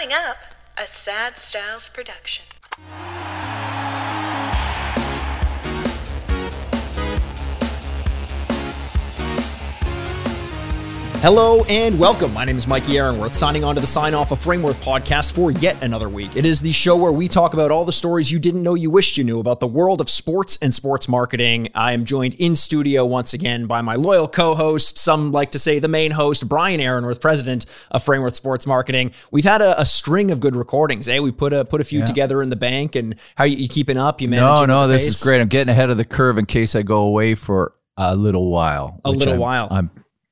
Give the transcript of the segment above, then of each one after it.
Coming up, a Sad Styles production. Hello and welcome. My name is Mikey Ehrenworth, signing on to the Sign Off of Frameworth podcast for yet another week. It is the show where we talk about all the stories you didn't know you wished you knew about the world of sports and sports marketing. I am joined in studio once again by my loyal co host, some like to say the main host, Brian Ehrenworth, president of Frameworth Sports Marketing. We've had a, a string of good recordings, eh? We put a put a few Yeah. together in the bank, and how you, you keeping up? You managing no, no, this pace? is great. I'm getting ahead of the curve in case I go away for a little while. A little I'm- while. I'm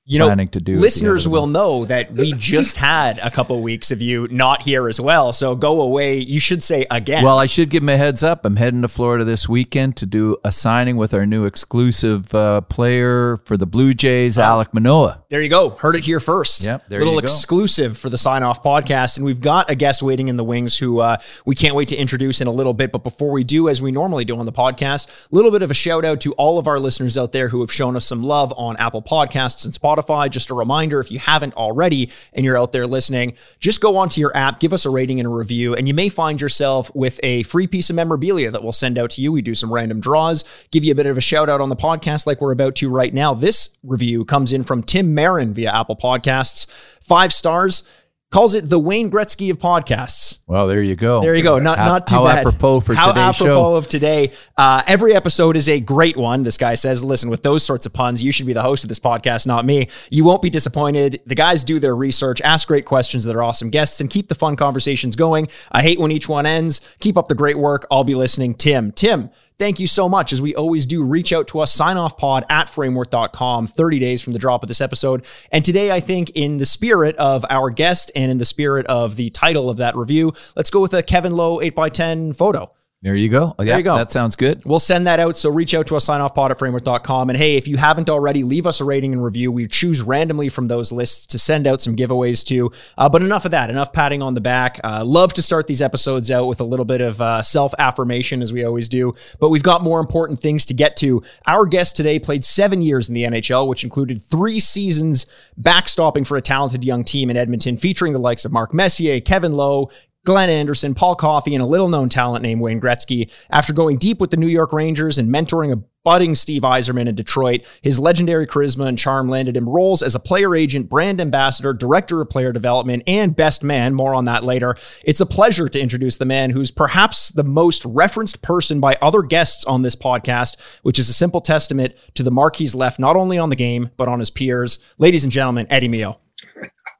you know, planning to do. at the end listeners will know that we just had a couple weeks of you not here as well. So go away. You should say again. Well, I should give them a heads up. I'm heading to Florida this weekend to do a signing with our new exclusive uh, player for the Blue Jays, Alek Manoah. there you go. Heard it here first. Yep, there Little you go. A little exclusive for the sign off podcast. And we've got a guest waiting in the wings who uh, we can't wait to introduce in a little bit. But before we do, as we normally do on the podcast, a little bit of a shout out to all of our listeners out there who have shown us some love on Apple Podcasts and Spotify. Just a reminder if you haven't already and you're out there listening, just go onto your app, give us a rating and a review, and you may find yourself with a free piece of memorabilia that we'll send out to you. We do some random draws, give you a bit of a shout out on the podcast like we're about to right now. This review comes in from Tim Marin via Apple Podcasts, five stars. Calls it the Wayne Gretzky of podcasts. Well, there you go. There you go. Not How- not too how bad. apropos for how today's apropos show. of today. Uh, every episode is a great one. This guy says, "Listen, with those sorts of puns, you should be the host of this podcast, not me. You won't be disappointed. The guys do their research, ask great questions that are awesome guests, and keep the fun conversations going. I hate when each one ends. Keep up the great work. I'll be listening, Tim. Tim." Thank you so much. As we always do, reach out to us, signoffpod at frameworth.com, 30 days from the drop of this episode. And today, I think, in the spirit of our guest and in the spirit of the title of that review, let's go with a Kevin Lowe 8x10 photo. There you go. Oh, yeah, you go. That sounds good. We'll send that out. So reach out to us, signoffpod at frameworth.com. And hey, if you haven't already, leave us a rating and review. We choose randomly from those lists to send out some giveaways to. Uh, but enough of that, enough patting on the back. Uh, love to start these episodes out with a little bit of uh, self affirmation, as we always do. But we've got more important things to get to. Our guest today played seven years in the NHL, which included three seasons backstopping for a talented young team in Edmonton, featuring the likes of Mark Messier, Kevin Lowe, Glenn Anderson, Paul Coffey, and a little known talent named Wayne Gretzky. After going deep with the New York Rangers and mentoring a budding Steve Yzerman in Detroit, his legendary charisma and charm landed him roles as a player agent, brand ambassador, director of player development, and best man. More on that later. It's a pleasure to introduce the man who's perhaps the most referenced person by other guests on this podcast, which is a simple testament to the mark he's left not only on the game, but on his peers. Ladies and gentlemen, Eddie Mio.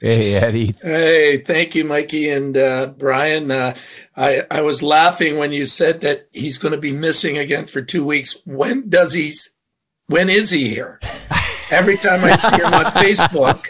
Hey, Eddie. Hey, thank you, Mikey and uh, Brian. Uh, I I was laughing when you said that he's going to be missing again for two weeks. When does he? When is he here? Every time I see him on Facebook,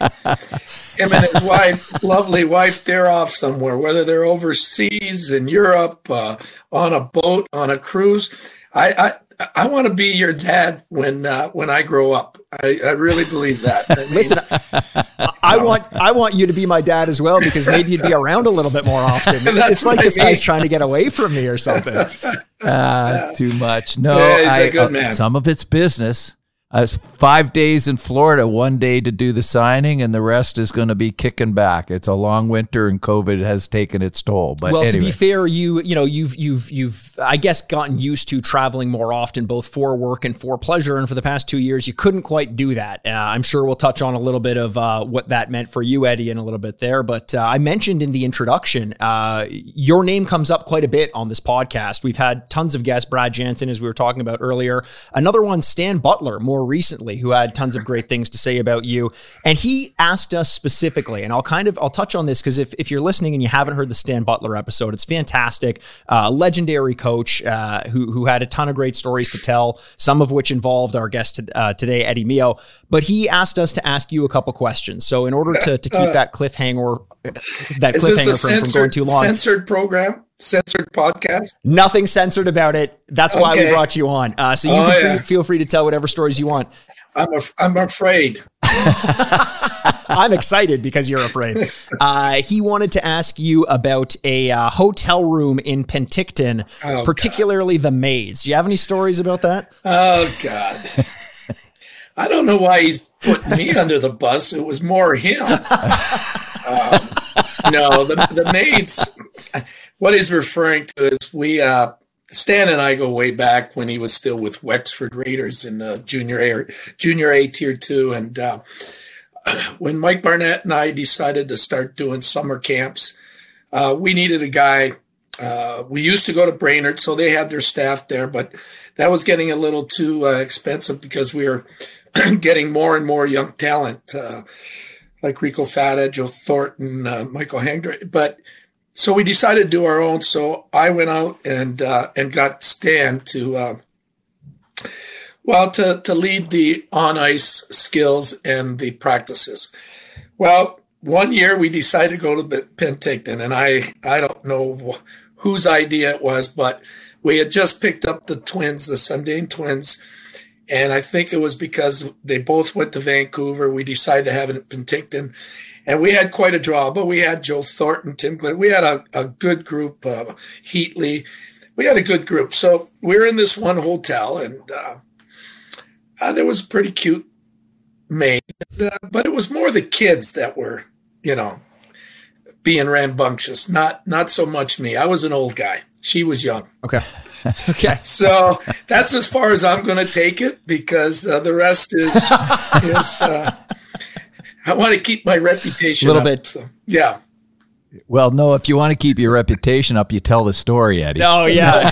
him and his wife, lovely wife, they're off somewhere. Whether they're overseas in Europe, uh, on a boat, on a cruise. I I, I want to be your dad when uh, when I grow up. I, I really believe that. I mean, Listen, I- I want I want you to be my dad as well because maybe you'd be around a little bit more often. It's like what I this guy's trying to get away from me or something. Ah, too much. No, Yeah, he's a I- good uh, some of it's business. I was five days in Florida, one day to do the signing, and the rest is going to be kicking back. It's a long winter, and COVID has taken its toll. But well, to be fair, you you know you've you've you've I guess gotten used to traveling more often, both for work and for pleasure. And for the past two years, you couldn't quite do that. Uh, I'm sure we'll touch on a little bit of uh, what that meant for you, Eddie, in a little bit there. But uh, I mentioned in the introduction, uh, your name comes up quite a bit on this podcast. We've had tons of guests, Brad Jansen, as we were talking about earlier. Another one, Stan Butler, more recently, who had tons of great things to say about you. And he asked us specifically, and I'll kind of I'll touch on this because if, if you're listening and you haven't heard the Stan Butler episode, it's fantastic. Uh, legendary coach uh, who who had a ton of great stories to tell, some of which involved our guest to, uh, today, Eddie Mio. But he asked us to ask you a couple questions. So in order to, to keep that cliffhanger that Is this a cliffhanger from, from going too long, censored program? Censored podcast? nothing censored about it. That's why we brought you on. Uh, so you Oh, can yeah. feel, feel free to tell whatever stories you want. I'm af- I'm afraid. I'm excited because you're afraid. Uh, he wanted to ask you about a uh, hotel room in Penticton, Oh, particularly the maids. Do you have any stories about that? Oh God. I don't know why he's putting me under the bus. It was more him. Um, no, the, the maids. What he's referring to is we. Uh, Stan and I go way back when he was still with Wexford Raiders in the junior A, junior A tier two, and uh, when Mike Barnett and I decided to start doing summer camps, uh, we needed a guy. Uh, we used to go to Brainerd, so they had their staff there, but that was getting a little too uh, expensive because we were getting more and more young talent, uh, like Rico Fata, Joe Thornton, uh, Michael Hangdry. But so we decided to do our own. So I went out and uh, and got Stan to well, to, to lead the on ice skills and the practices. Well, one year we decided to go to Penticton, and I, I don't know whose idea it was, but we had just picked up the twins, the Sedin twins, and I think it was because they both went to Vancouver. We decided to have it in Penticton, and we had quite a draw. But we had Joe Thornton, Tim Glenn. We had a, a good group. Uh, Heatley, we had a good group. So we are in this one hotel, and uh, uh, there was pretty cute maid, uh, but it was more the kids that were, you know, being rambunctious. Not not so much me. I was an old guy. She was young. Okay. okay. So that's as far as I'm going to take it because uh, the rest is is. Uh, I want to keep my reputation a little up, bit. So, yeah. Well, no, if you want to keep your reputation up, you tell the story, Eddie. Oh yeah,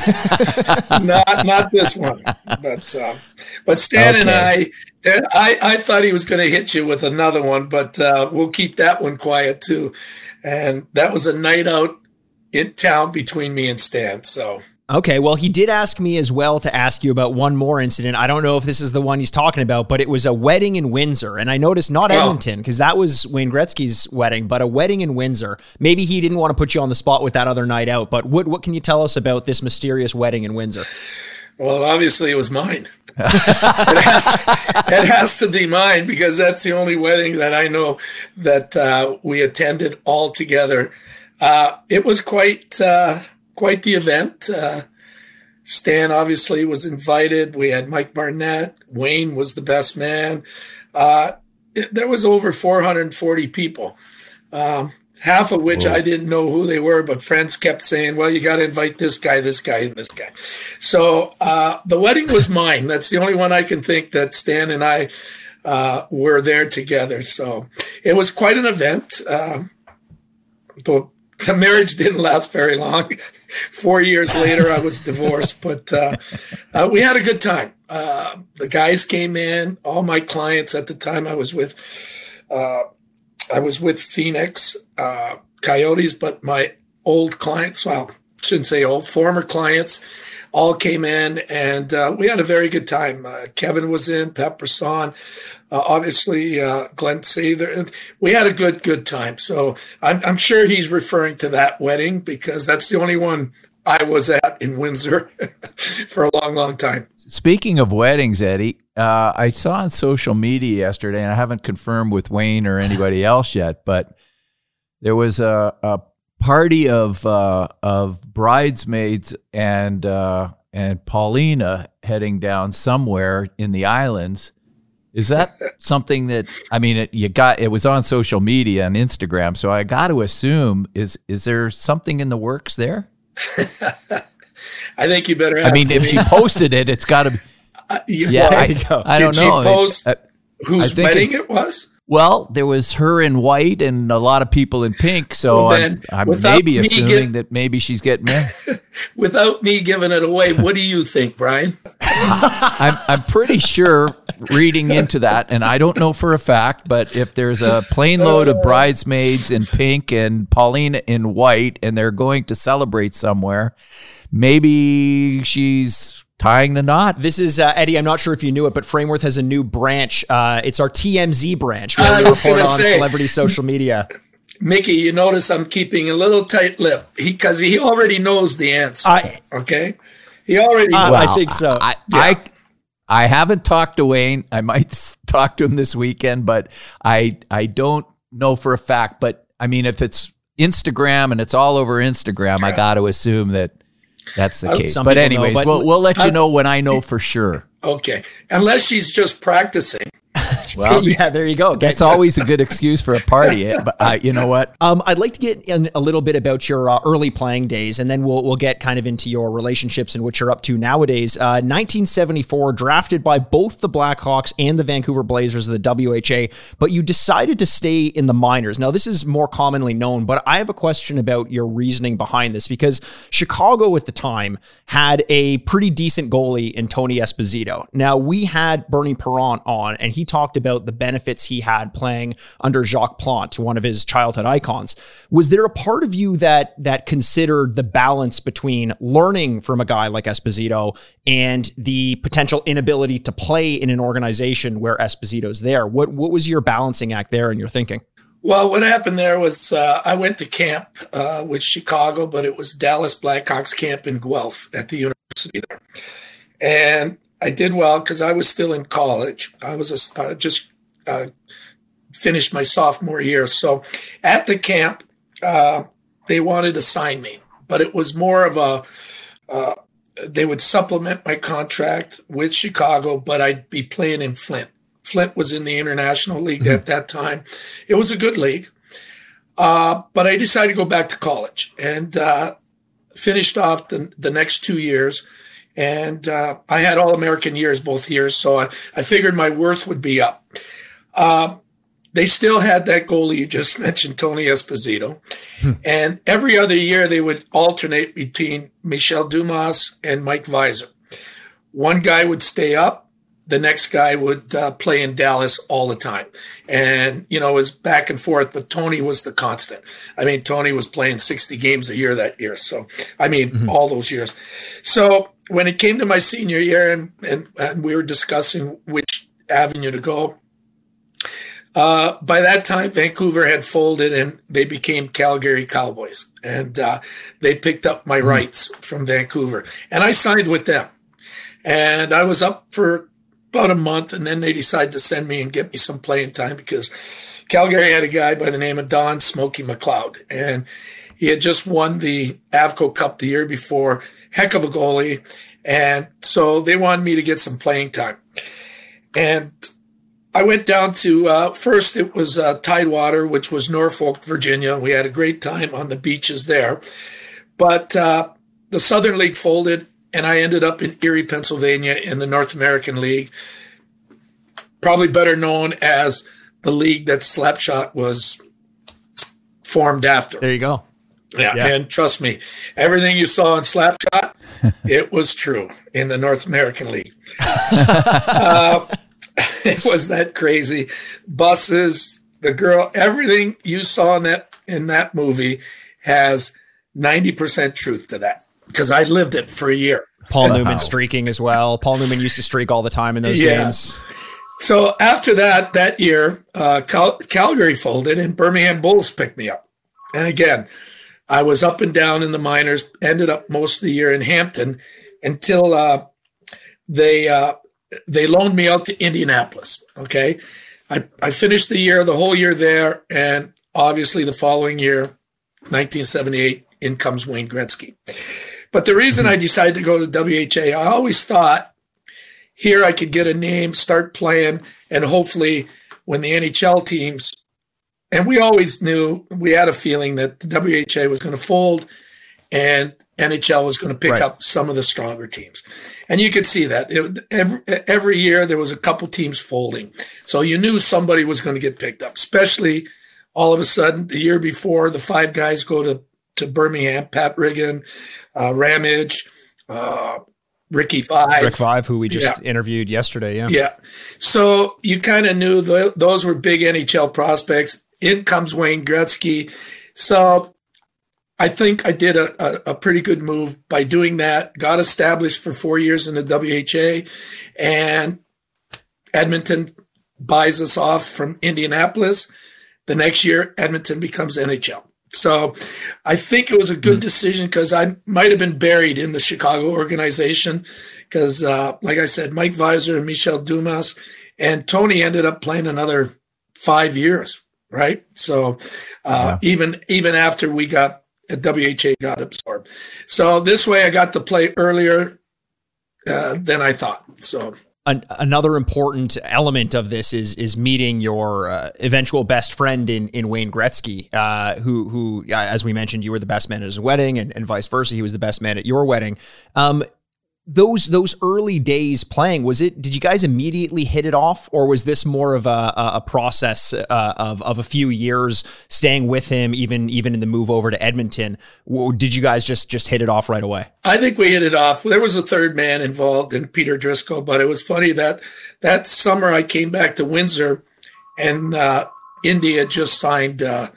not not this one, but uh, but Stan okay. and I, I I thought he was going to hit you with another one, but uh, we'll keep that one quiet too. And that was a night out in town between me and Stan. So Okay, well, he did ask me as well to ask you about one more incident. I don't know if this is the one he's talking about, but it was a wedding in Windsor. And I noticed not Edmonton, because that was Wayne Gretzky's wedding, but a wedding in Windsor. Maybe he didn't want to put you on the spot with that other night out, but what, what can you tell us about this mysterious wedding in Windsor? Well, obviously, it was mine. it, has, it, has, to be mine because that's the only wedding that I know that uh, we attended all together. Uh, it was quite. Uh, quite the event. Uh, Stan obviously was invited. We had Mike Barnett. Wayne was the best man. Uh, it, there was over 440 people, um, half of which I didn't know who they were, but friends kept saying, well, you got to invite this guy, this guy, and this guy. So uh, the wedding was mine. That's the only one I can think that Stan and I uh, were there together. So it was quite an event. Uh, the the marriage didn't last very long. Four years later, I was divorced, but uh, uh, we had a good time. Uh, the guys came in. All my clients at the time, I was with, uh, I was with Phoenix uh, Coyotes, but my old clients, well, shouldn't say old, former clients, all came in, and uh, we had a very good time. Kevin was in, Pat Brisson, uh, obviously uh, Glenn Sather. We had a good, good time. So I'm, I'm, sure he's referring to that wedding because that's the only one I was at in Windsor for a long, long time. Speaking of weddings, Eddie, uh, I saw on social media yesterday, and I haven't confirmed with Wayne or anybody else yet, but there was a, a party of uh, of bridesmaids and uh, and Paulina heading down somewhere in the islands is that something that I mean? It, you got it was on social media and Instagram, so I got to assume is is there something in the works there? I think you better. I mean, if she posted it, it's got to be. Uh, yeah, well, I, I, don't know. Post it, uh, whose wedding it, it was? Well, there was her in white and a lot of people in pink. So well, I'm, I'm maybe assuming get, that maybe she's getting married. without me giving it away, what do you think, Brian? I'm, I'm pretty sure reading into that, and I don't know for a fact, but if there's a plane load of bridesmaids in pink and Paulina in white, and they're going to celebrate somewhere, maybe she's tying the knot. This is uh, Eddie. I'm not sure if you knew it, but Frameworth has a new branch. Uh, it's our TMZ branch where we report on say, celebrity social media. Mickey, you notice I'm keeping a little tight lip because he, he, already knows the answer. I, okay, he already. Uh, well, I think so. I, yeah. I I haven't talked to Wayne. I might talk to him this weekend, but I I don't know for a fact. But I mean, if it's Instagram and it's all over Instagram, I got to assume that that's the case. But anyways, know, but we'll we'll let you know when I know for sure. Okay, unless she's just practicing. Well, yeah, there you go. That's always a good excuse for a party. eh, But uh, you know what? Um, I'd like to get in a little bit about your uh, early playing days, and then we'll we'll get kind of into your relationships and what you're up to nowadays. Uh, 1974, drafted by both the Blackhawks and the Vancouver Blazers of the WHA, but you decided to stay in the minors. Now, this is more commonly known, but I have a question about your reasoning behind this because Chicago at the time had a pretty decent goalie in Tony Esposito. Now, we had Bernie Parent on, and he talked about the benefits he had playing under Jacques Plante, one of his childhood icons. Was there a part of you that that considered the balance between learning from a guy like Esposito and the potential inability to play in an organization where Esposito's there? What what was your balancing act there in your thinking? Well, what happened there was uh, I went to camp uh, with Chicago, but it was Dallas Blackhawks camp in Guelph at the university there, and I did well because I was still in college. I was a, uh, just uh, finished my sophomore year, so at the camp uh, they wanted to sign me, but it was more of a uh, they would supplement my contract with Chicago, but I'd be playing in Flint. Flint was in the International League mm-hmm. at that time. It was a good league. Uh, but I decided to go back to college and uh, finished off the, the next two years. And uh, I had All American years both years. So I, I figured my worth would be up. Uh, they still had that goalie you just mentioned, Tony Esposito. Hmm. And every other year they would alternate between Michel Dumas and Mike Veisor. One guy would stay up the next guy would uh, play in Dallas all the time. And, you know, it was back and forth, but Tony was the constant. I mean, Tony was playing 60 games a year that year. So, I mean, mm-hmm. all those years. So when it came to my senior year and, and, and we were discussing which avenue to go, uh, by that time, Vancouver had folded and they became Calgary Cowboys. And uh, they picked up my mm-hmm. rights from Vancouver. And I signed with them. And I was up for about a month, and then they decided to send me and get me some playing time because Calgary had a guy by the name of Don Smoky McLeod, and he had just won the Avco Cup the year before. Heck of a goalie, and so they wanted me to get some playing time. And I went down to uh, first it was uh, Tidewater, which was Norfolk, Virginia. We had a great time on the beaches there, but uh, the Southern League folded and I ended up in Erie, Pennsylvania in the North American League, probably better known as the league that Slapshot was formed after. There you go. Yeah, yeah. and trust me, everything you saw in Slapshot, it was true in the North American League. uh, it was that crazy. Buses, the girl, everything you saw in that in that movie has ninety percent truth to that because I lived it for a year. Paul wow. Newman streaking as well. Paul Newman used to streak all the time in those yeah. games. So after that, that year, uh, Cal- Calgary folded and Birmingham Bulls picked me up. And again, I was up and down in the minors, ended up most of the year in Hampton until uh, they uh, they loaned me out to Indianapolis. Okay. I, I finished the year, the whole year there. And obviously the following year, 1978, in comes Wayne Gretzky. But the reason I decided to go to WHA, I always thought here I could get a name, start playing, and hopefully when the NHL teams, and we always knew, we had a feeling that the WHA was going to fold and NHL was going to pick right. up some of the stronger teams. And you could see that it, every, every year there was a couple teams folding. So you knew somebody was going to get picked up, especially all of a sudden the year before the five guys go to to Birmingham, Pat Riggin, uh, Ramage, uh, Ricky Vaive. Rick Vaive, who we just yeah. interviewed yesterday. Yeah. Yeah. So you kind of knew the, those were big NHL prospects. In comes Wayne Gretzky. So I think I did a, a, a, pretty good move by doing that. Got established for four years in the WHA, and Edmonton buys us off from Indianapolis. The next year, Edmonton becomes NHL. So I think it was a good mm. decision because I might have been buried in the Chicago organization because, uh, like I said, Mike Veisor and Michel Dumas and Tony ended up playing another five years, right? So uh, yeah. even even after we got a WHA got absorbed, so this way I got to play earlier uh, than I thought. So an, another important element of this is is meeting your uh, eventual best friend in in Wayne Gretzky, uh, who who uh, as we mentioned, you were the best man at his wedding, and, and vice versa. He was the best man at your wedding. Um, those those early days playing was it did you guys immediately hit it off or was this more of a, a process uh, of, of a few years staying with him even even in the move over to edmonton? Did you guys just just hit it off right away? I think we hit it off. There was a third man involved in peter driscoll but it was funny that that summer i came back to windsor and uh, Indy just signed uh,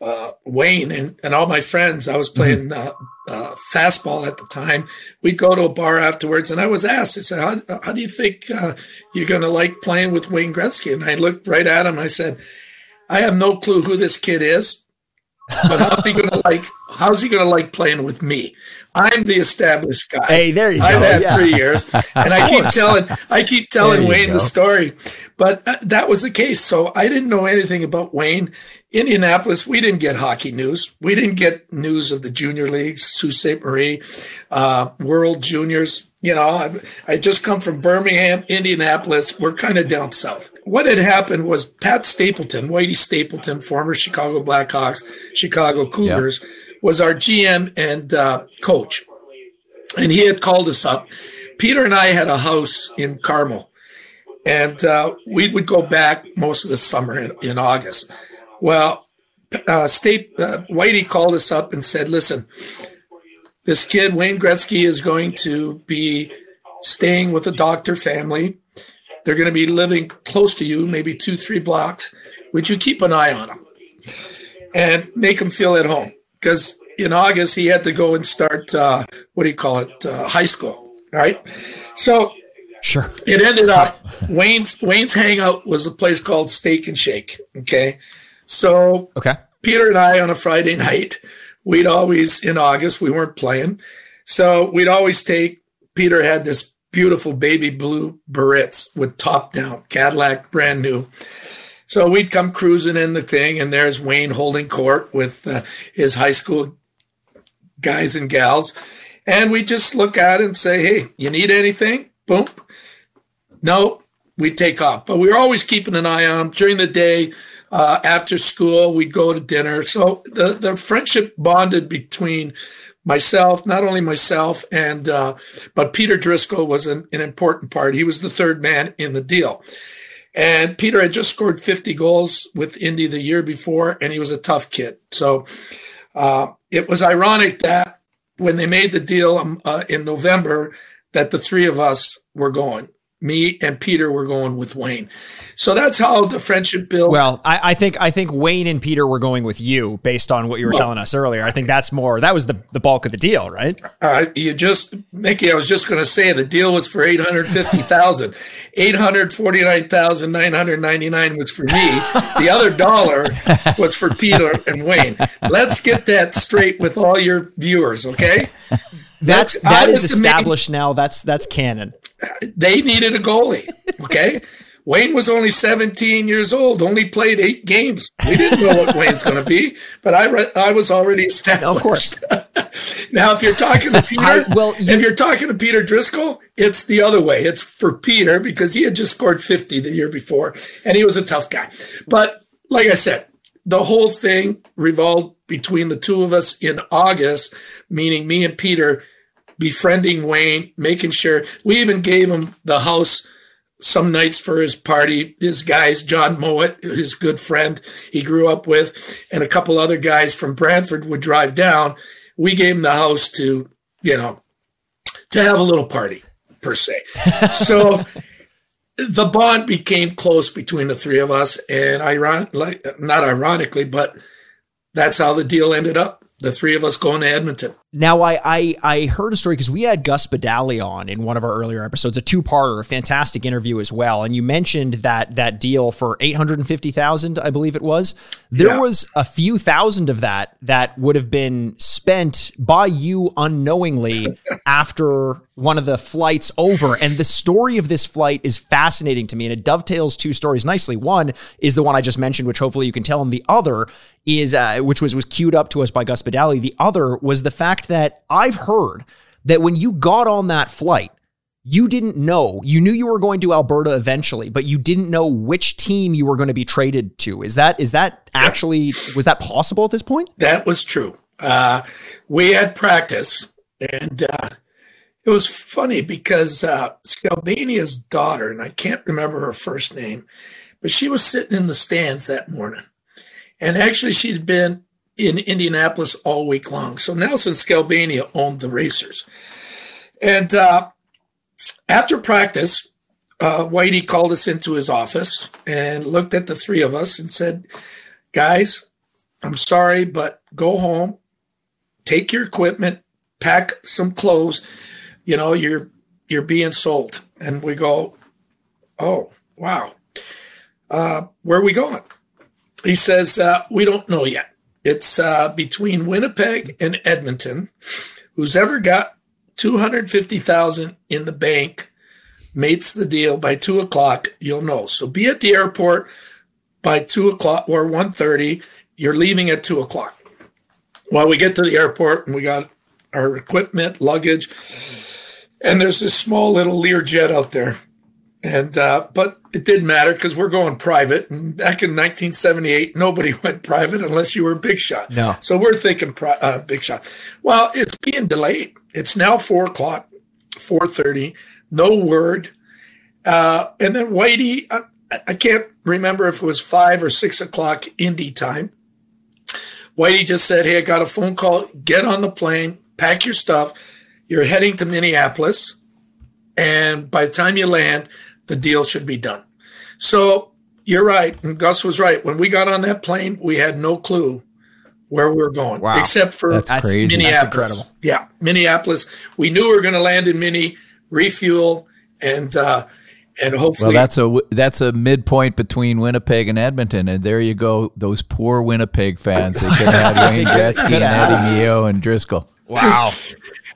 uh, Wayne and, and all my friends. I was playing uh, uh, fastball at the time. We'd go to a bar afterwards, and I was asked, I said, How, how do you think uh, you're going to like playing with Wayne Gretzky? And I looked right at him. I said, I have no clue who this kid is, but how's he going to like? How's he to like playing with me? I'm the established guy. Hey, there you I've go. I've had yeah. three years, and I keep telling, I keep telling Wayne go. the story. But uh, that was the case. So I didn't know anything about Wayne. Indianapolis, we didn't get hockey news. We didn't get news of the junior leagues, Sault Ste. Marie, uh, World Juniors. You know, I, I just come from Birmingham, Indianapolis. We're kind of down south. What had happened was Pat Stapleton, Whitey Stapleton, former Chicago Blackhawks, Chicago Cougars, was our GM and uh, coach. And he had called us up. Peter and I had a house in Carmel, and uh, we would go back most of the summer in, in August. Well, uh, State uh, Whitey called us up and said, "Listen, this kid Wayne Gretzky is going to be staying with a doctor family. They're going to be living close to you, maybe two, three blocks. Would you keep an eye on him and make him feel at home? Because in August he had to go and start uh, what do you call it, uh, high school, right? So." Sure. It ended up Wayne's Wayne's hangout was a place called Steak and Shake. Okay. So okay. Peter and I on a Friday night, we'd always in August we weren't playing, so we'd always take. Peter had this beautiful baby blue Barrettes with top down Cadillac, brand new. So we'd come cruising in the thing, and there's Wayne holding court with uh, his high school guys and gals, and we just look at it and say, "Hey, you need anything?" Boom. No, we take off, but we were always keeping an eye on him during the day uh, after school, we'd go to dinner. So the, the friendship bonded between myself, not only myself and, uh, but Peter Driscoll was an, an, important part. He was the third man in the deal. And Peter had just scored 50 goals with Indy the year before, and he was a tough kid. So uh, it was ironic that when they made the deal um, uh, in November, that the three of us were going me and Peter were going with Wayne. So that's how the friendship built. Well, I, I, think I think Wayne and Peter were going with you based on what you were well, telling us earlier. I think that's more that was the, the bulk of the deal, right? All right. You just Mickey, I was just gonna say the deal was for eight hundred fifty thousand. Eight hundred forty nine thousand nine hundred ninety nine was for me. The other dollar was for Peter and Wayne. Let's get that straight with all your viewers, okay? That's that is established now. That's that's canon they needed a goalie. Okay. Wayne was only 17 years old, only played eight games. We didn't know what Wayne's going to be, but I re- I was already established. Of course. now, if you're talking to Peter, I, well, you, if you're talking to Peter Driscoll, it's the other way. It's for Peter because he had just scored 50 the year before, and he was a tough guy. But like I said, the whole thing revolved between the two of us in August, meaning me and Peter befriending Wayne, making sure we even gave him the house some nights for his party. His guys, John Mowat, his good friend he grew up with, and a couple other guys from Brantford would drive down. We gave him the house to, you know, to have a little party per se. so the bond became close between the three of us, and iron, like, not ironically, but that's how the deal ended up the three of us going to Edmonton. Now, I I, I heard a story because we had Gus Badali on in one of our earlier episodes, a two parter, a fantastic interview as well. And you mentioned that that deal for eight hundred and fifty thousand, I believe it was. There yeah. was a few thousand of that that would have been spent by you unknowingly after one of the flights over. And the story of this flight is fascinating to me, and it dovetails two stories nicely. One is the one I just mentioned, which hopefully you can tell, and the other is uh, which was was queued up to us by Gus Badali. The other was the fact that I've heard that when you got on that flight, you didn't know. You knew you were going to Alberta eventually, but you didn't know which team you were going to be traded to. Is that is that actually was that possible at this point? That was true. Uh, we had practice, and uh, it was funny because uh, daughter, and I can't remember her first name, but she was sitting in the stands that morning, and actually she'd been in Indianapolis all week long. So Nelson Skalbania owned the Racers, and uh, after practice, uh, Whitey called us into his office and looked at the three of us and said, Guys, I'm sorry, but go home, take your equipment, pack some clothes. You know, you're you're being sold. And we go, Oh, wow. Uh, where are we going? He says, uh, We don't know yet. It's uh, between Winnipeg and Edmonton. Who's ever got 250,000 in the bank, mates the deal by two o'clock, you'll know. So be at the airport by two o'clock or 1.30. You're leaving at two o'clock. Well, we get to the airport and we got our equipment, luggage, and there's this small little Lear jet out there. And uh, but it didn't matter because we're going private. And back in 1978, nobody went private unless you were a big shot. No. So we're thinking pri- uh, big shot. Well, it's being delayed. It's now four o'clock, four thirty. No word. Uh, and then Whitey, I, I can't remember if it was five or six o'clock Indy time. Whitey just said, "Hey, I got a phone call. Get on the plane, pack your stuff. You're heading to Minneapolis, and by the time you land, the deal should be done." So you're right, and Gus was right. When we got on that plane, we had no clue where we were going, Wow. except for That's That's- crazy. That's Minneapolis. incredible. Yeah, Minneapolis. We knew we were going to land in Mini, refuel, and uh, and Well, hopefully that's a that's a midpoint between Winnipeg and Edmonton, and there you go. Those poor Winnipeg fans. They could have Wayne Gretzky and Eddie Mio and Driscoll. Wow.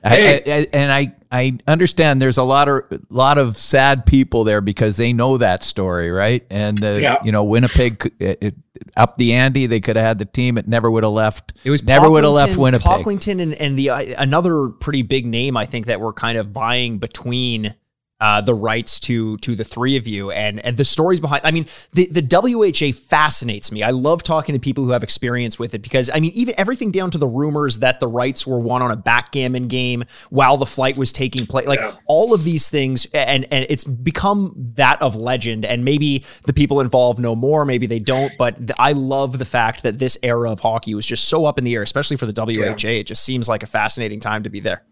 I, Hey. I, I, and I I understand there's a lot of lot of sad people there because they know that story, right? And uh, Yeah. you know, Winnipeg it, it, up the ante, they could have had the team. It never would have left. It was never would have left Winnipeg. Pocklington and, and the uh, another pretty big name I think that we're kind of vying between uh, the rights to to the three of you and and the stories behind. I mean, the the WHA fascinates me. I love talking to people who have experience with it because I mean, even everything down to the rumors that the rights were won on a backgammon game while the flight was taking place. Like Yeah. all of these things, and and it's become that of legend. And maybe the people involved know more, maybe they don't. But th- I love the fact that this era of hockey was just so up in the air, especially for the WHA. It just seems like a fascinating time to be there.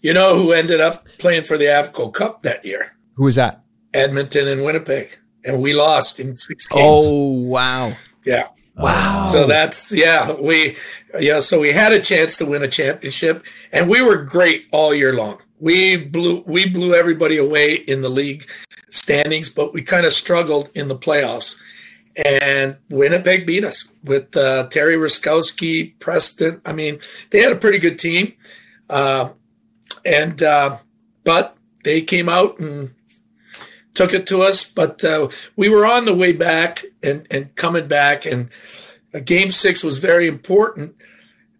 you know who ended up playing for the Avco Cup that year? Who was that? Edmonton and Winnipeg, and we lost in six games. Oh wow! yeah. Wow. So that's yeah, we yeah, so we had a chance to win a championship and we were great all year long. We blew we blew everybody away in the league standings, but we kind of struggled in the playoffs. And Winnipeg beat us with uh, Terry Ruskowski, Preston. I mean, they had a pretty good team, uh, and uh, but they came out and took it to us. But uh, we were on the way back and, and coming back, and game six was very important.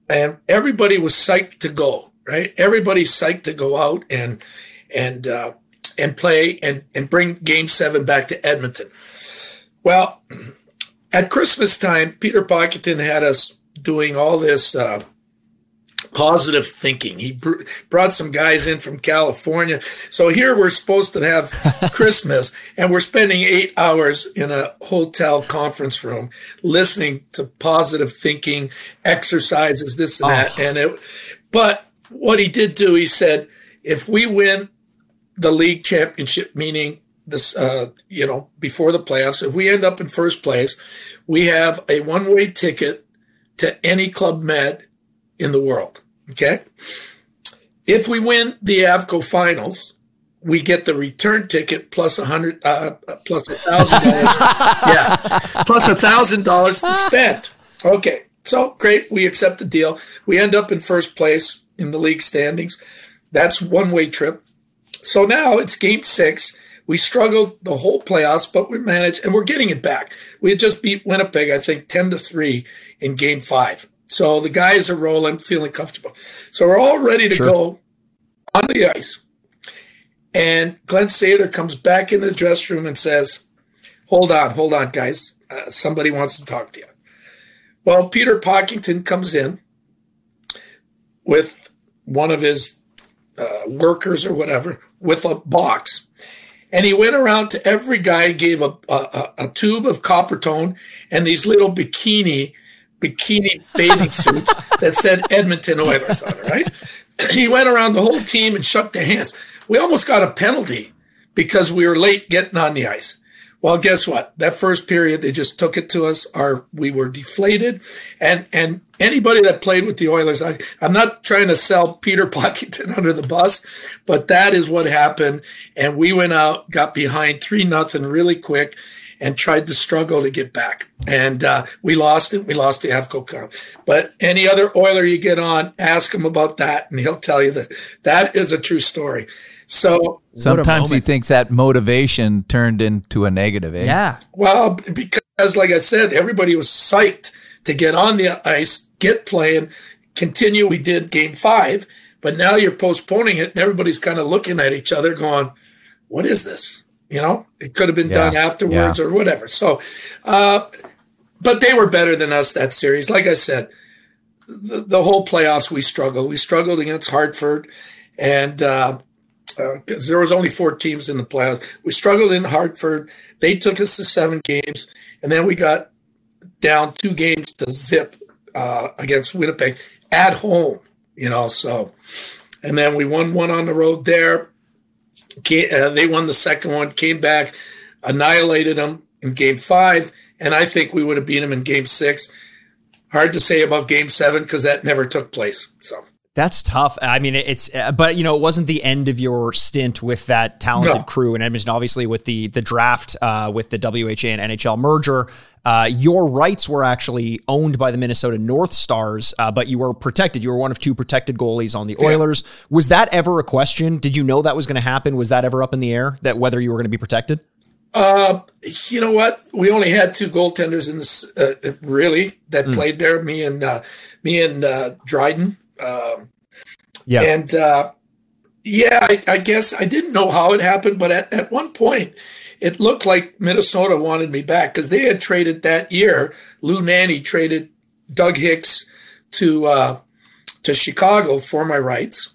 And everybody was psyched to go, right? Everybody's psyched to go out and and uh, and play and and bring game seven back to Edmonton. Well, at Christmas time, Peter Pocklington had us doing all this uh, positive thinking. He br- brought some guys in from California. So here we're supposed to have Christmas, and we're spending eight hours in a hotel conference room listening to positive thinking exercises, this and that. And it, but what he did do, he said, if we win the league championship, meaning this, uh, you know, before the playoffs, if we end up in first place, we have a one-way ticket to any club med in the world. Okay. If we win the AVCO finals, we get the return ticket plus a hundred, uh, plus a thousand dollars. Yeah. Plus a thousand dollars to spend. Okay. So great. We accept the deal. We end up in first place in the league standings. That's one way trip. So now it's game six. We struggled the whole playoffs, but we managed and we're getting it back. We had just beat Winnipeg, I think, 10 to 3 in game five. So the guys are rolling, feeling comfortable. So we're all ready to Sure. go on the ice. And Glenn Sather comes back in the dressing room and says, Hold on, hold on, guys. Uh, somebody wants to talk to you. Well, Peter Pocklington comes in with one of his uh, workers or whatever with a box. And he went around to every guy, gave a, a, a tube of Coppertone and these little bikini bikini bathing suits that said Edmonton Oilers on it, right? He went around the whole team and shook their hands. We almost got a penalty because we were late getting on the ice. Well, guess what? That first period, they just took it to us. Our we were deflated, and and anybody that played with the Oilers, I, I'm not trying to sell Peter Pocklington under the bus, but that is what happened. And we went out, got behind three nothing really quick, and tried to struggle to get back. And uh, we lost it. We lost the Avco Cup. But any other Oiler you get on, ask him about that, and he'll tell you that that is a true story. So sometimes he thinks that motivation turned into a negative. Eh? Yeah. Well, because like I said, everybody was psyched to get on the ice, get playing, continue. We did game five, but now you're postponing it, and everybody's kind of looking at each other, going, "What is this?" You know, it could have been yeah. done afterwards yeah. or whatever. So, uh, but they were better than us that series. Like I said, the, the whole playoffs we struggled. We struggled against Hartford, and uh, because uh, there was only four teams in the playoffs. We struggled in Hartford. They took us to seven games, and then we got down two games to zip uh, against Winnipeg at home. You know, so and then we won one on the road there. Uh, they won the second one, came back, annihilated them in Game Five, and I think we would have beat them in Game Six. Hard to say about Game Seven because that never took place. So. That's tough. I mean, it's uh, but you know, it wasn't the end of your stint with that talented no. crew in Edmonton. Obviously, with the the draft, uh, with the WHA and NHL merger, uh, your rights were actually owned by the Minnesota North Stars, uh, but you were protected. You were one of two protected goalies on the Oilers. Yeah. Was that ever a question? Did you know that was going to happen? Was that ever up in the air that whether you were going to be protected? Uh, you know what? We only had two goaltenders in this, uh, really, that mm. played there. Me and uh, me and uh, Dryden. Um, yeah. And uh, yeah, I, I, guess I didn't know how it happened, but at, at one point, it looked like Minnesota wanted me back because they had traded that year. Lou Nanne traded Doug Hicks to uh, to Chicago for my rights,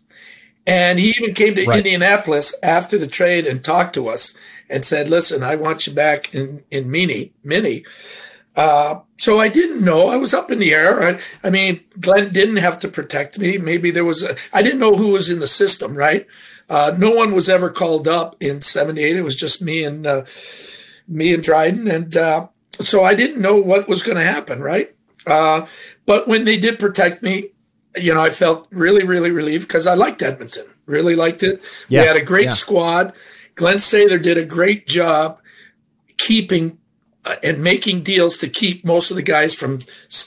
and he even came to right. Indianapolis after the trade and talked to us and said, "Listen, I want you back in in Mini Mini." Uh, so I didn't know. I was up in the air. I, I, mean, Glenn didn't have to protect me. Maybe there was. I didn't know who was in the system. Right. Uh, no one was ever called up in '78. It was just me and uh, me and Dryden, and uh, so I didn't know what was going to happen. Right. Uh, but when they did protect me, you know, I felt really, really relieved because I liked Edmonton. Really liked it. Yeah, we had a great yeah. squad. Glenn Sather did a great job keeping uh, and making deals to keep most of the guys from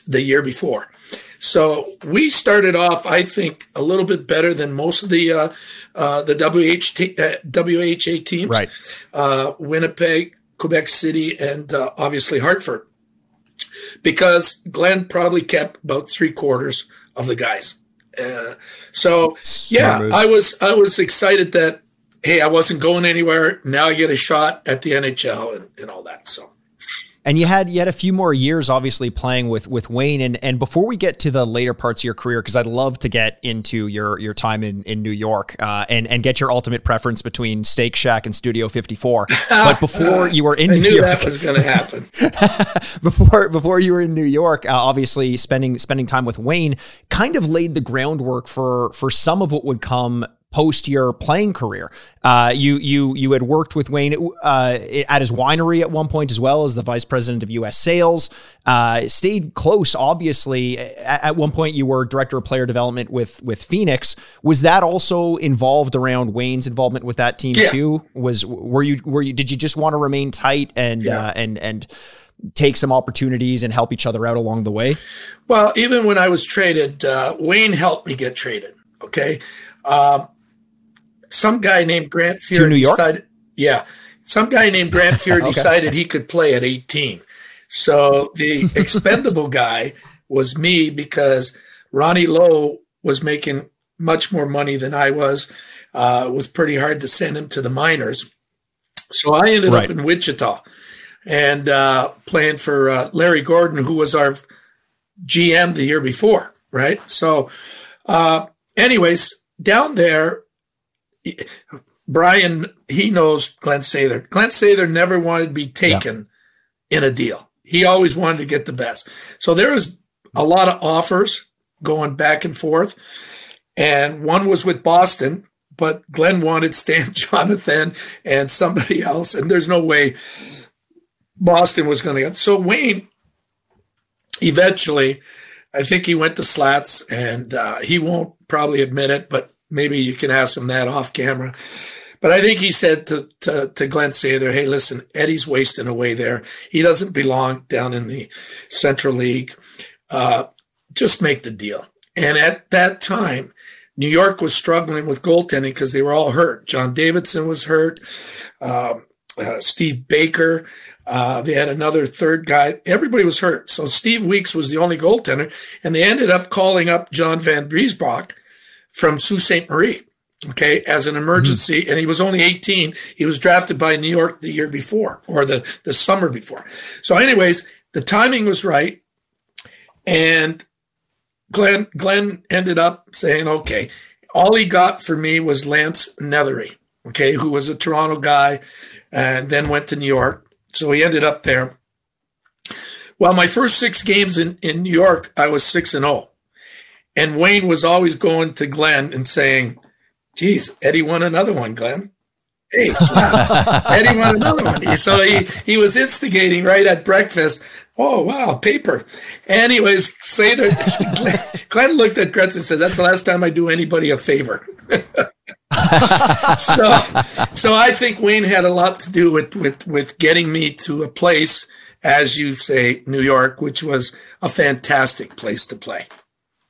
the year before. So we started off, I think, a little bit better than most of the uh, uh, the WH uh, WHA teams, right? Uh, Winnipeg, Quebec City, and uh, obviously Hartford, because Glenn probably kept about three quarters of the guys. so yeah, I was I was excited that hey, I wasn't going anywhere. Now I get a shot at the NHL and, and all that. So and you had you had a few more years, obviously, playing with with Wayne. And and before we get to the later parts of your career, because I'd love to get into your your time in in New York uh, and and get your ultimate preference between Steak Shack and Studio 54. But before you were in I New York, that was going to happen. before before you were in New York, uh, obviously spending spending time with Wayne kind of laid the groundwork for for some of what would come post your playing career. Uh, you you you had worked with Wayne uh, at his winery at one point as well as the vice president of U.S. sales. Uh, stayed close, obviously. At, at, one point, you were director of player development with with Phoenix. Was that also involved around Wayne's involvement with that team yeah. too? Was were you were you did you just want to remain tight and yeah. Uh, and and take some opportunities and help each other out along the way? Well, even when I was traded, uh, Wayne helped me get traded. Okay. Um, some guy named Grant Fuhr decided, yeah, some guy named Grant Fuhr okay. decided he could play at 18. So the expendable guy was me because Ronnie Low was making much more money than I was. Uh, it was pretty hard to send him to the minors. So I ended Right. up in Wichita and uh, playing for uh, Larry Gordon, who was our GM the year before, right? So, uh, anyways, down there, Brian, he knows Glen Sather. Glen Sather never wanted to be taken in a deal. He always wanted to get the best. So there was a lot of offers going back and forth. And one was with Boston, but Glen wanted Stan Jonathan and somebody else. And there's no way Boston was going to get. So Wayne eventually, I think he went to Slats and uh, he won't probably admit it, but maybe you can ask him that off camera. But I think he said to, to, to Glen Sather, hey, listen, Eddie's wasting away there. He doesn't belong down in the Central League. Uh, just make the deal. And at that time, New York was struggling with goaltending because they were all hurt. John Davidson was hurt. Um, uh, Steve Baker. Uh, they had another third guy. Everybody was hurt. So Steve Weeks was the only goaltender. And they ended up calling up John Vanbiesbrouck from Sault Ste. Marie, okay, as an emergency. Mm-hmm. And he was only 18. He was drafted by New York the year before or the, the summer before. So, anyways, the timing was right. And Glen, Glen ended up saying, okay, all he got for me was Lance Nethery, okay, who was a Toronto guy and then went to New York. So he ended up there. Well, my first six games in, in New York, I was six and oh. And Wayne was always going to Glen and saying, geez, Eddie won another one, Glen. Hey, Eddie won another one. So he, he was instigating right at breakfast. Oh, wow, paper. Anyways, say that Glen, Glen looked at Gretz and said, that's the last time I do anybody a favor. so, so I think Wayne had a lot to do with, with, with getting me to a place, as you say, New York, which was a fantastic place to play.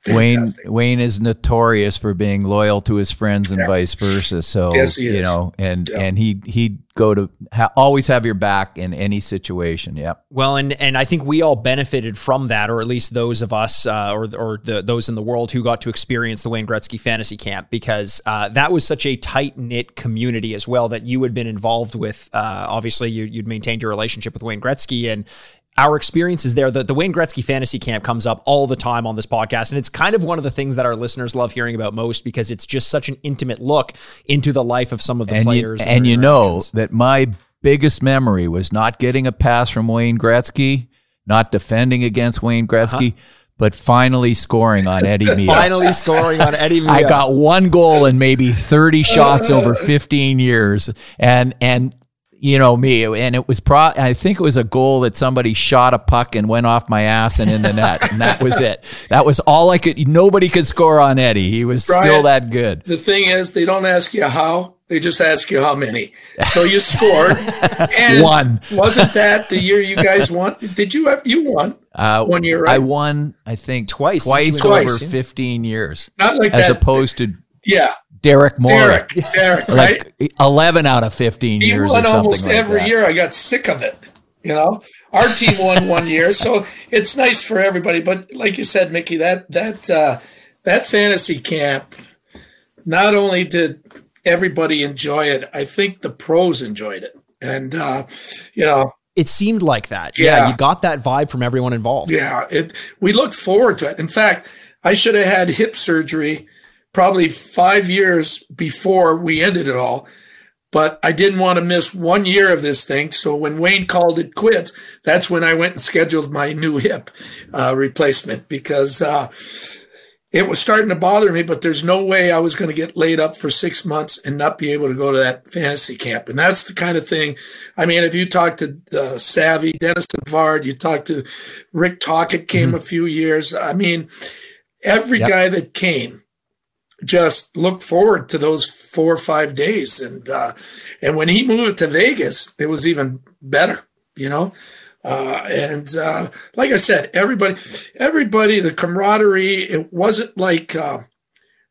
Wayne Fantastic. Wayne is notorious for being loyal to his friends and vice versa. So Yes, he you is. know, and Yeah. and he he'd go to ha- always have your back in any situation. Yep. Well, and and I think we all benefited from that, or at least those of us, uh, or or the, those in the world who got to experience the Wayne Gretzky Fantasy Camp, because uh, that was such a tight knit community as well that you had been involved with. Uh, obviously, you, you'd maintained your relationship with Wayne Gretzky, and our experiences there. The, the Wayne Gretzky Fantasy Camp comes up all the time on this podcast, and it's kind of one of the things that our listeners love hearing about most because it's just such an intimate look into the life of some of the and you, players. and you know that my biggest memory was not getting a pass from Wayne Gretzky, not defending against Wayne uh-huh. Gretzky, but finally scoring on Eddie Mio. finally scoring on Eddie. I got one goal and maybe 30 shots over 15 years. And, and, you know me, and it was pro. I think it was a goal that somebody shot a puck and went off my ass and in the net, and that was it. That was all I could. Nobody could score on Eddie. He was still that good. The thing is, they don't ask you how; they just ask you how many. So you scored, and One. Wasn't that the year you guys won? Did you have you won Uh, one year? I won, I think, Twice, twice didn't over you? Twice. 15 years, Not like as that. opposed to yeah, Derek Moore, Derek, Derek, right? like 11 out of 15 He years won or something almost like every that. year. I got sick of it. You know, our team won one year, so it's nice for everybody. But like you said, Mickey, that that uh, that fantasy camp, not only did everybody enjoy it, I think the pros enjoyed it, and uh, you know, it seemed like that. Yeah. Yeah. you got that vibe from everyone involved. Yeah, it. We looked forward to it. In fact, I should have had hip surgery probably five years before we ended it all, but I didn't want to miss one year of this thing. So when Wayne called it quits, that's when I went and scheduled my new hip uh, replacement because uh, it was starting to bother me. But there's no way I was going to get laid up for six months and not be able to go to that fantasy camp. And that's the kind of thing. I mean, if you talk to uh, Savvy, Denis Savard, you talk to Rick Tocchet came a few years. I mean, every Yep. guy that came just looked forward to those four or five days. And uh, and when he moved to Vegas, it was even better, you know. Uh, and uh, like I said, everybody, everybody, the camaraderie. It wasn't like uh,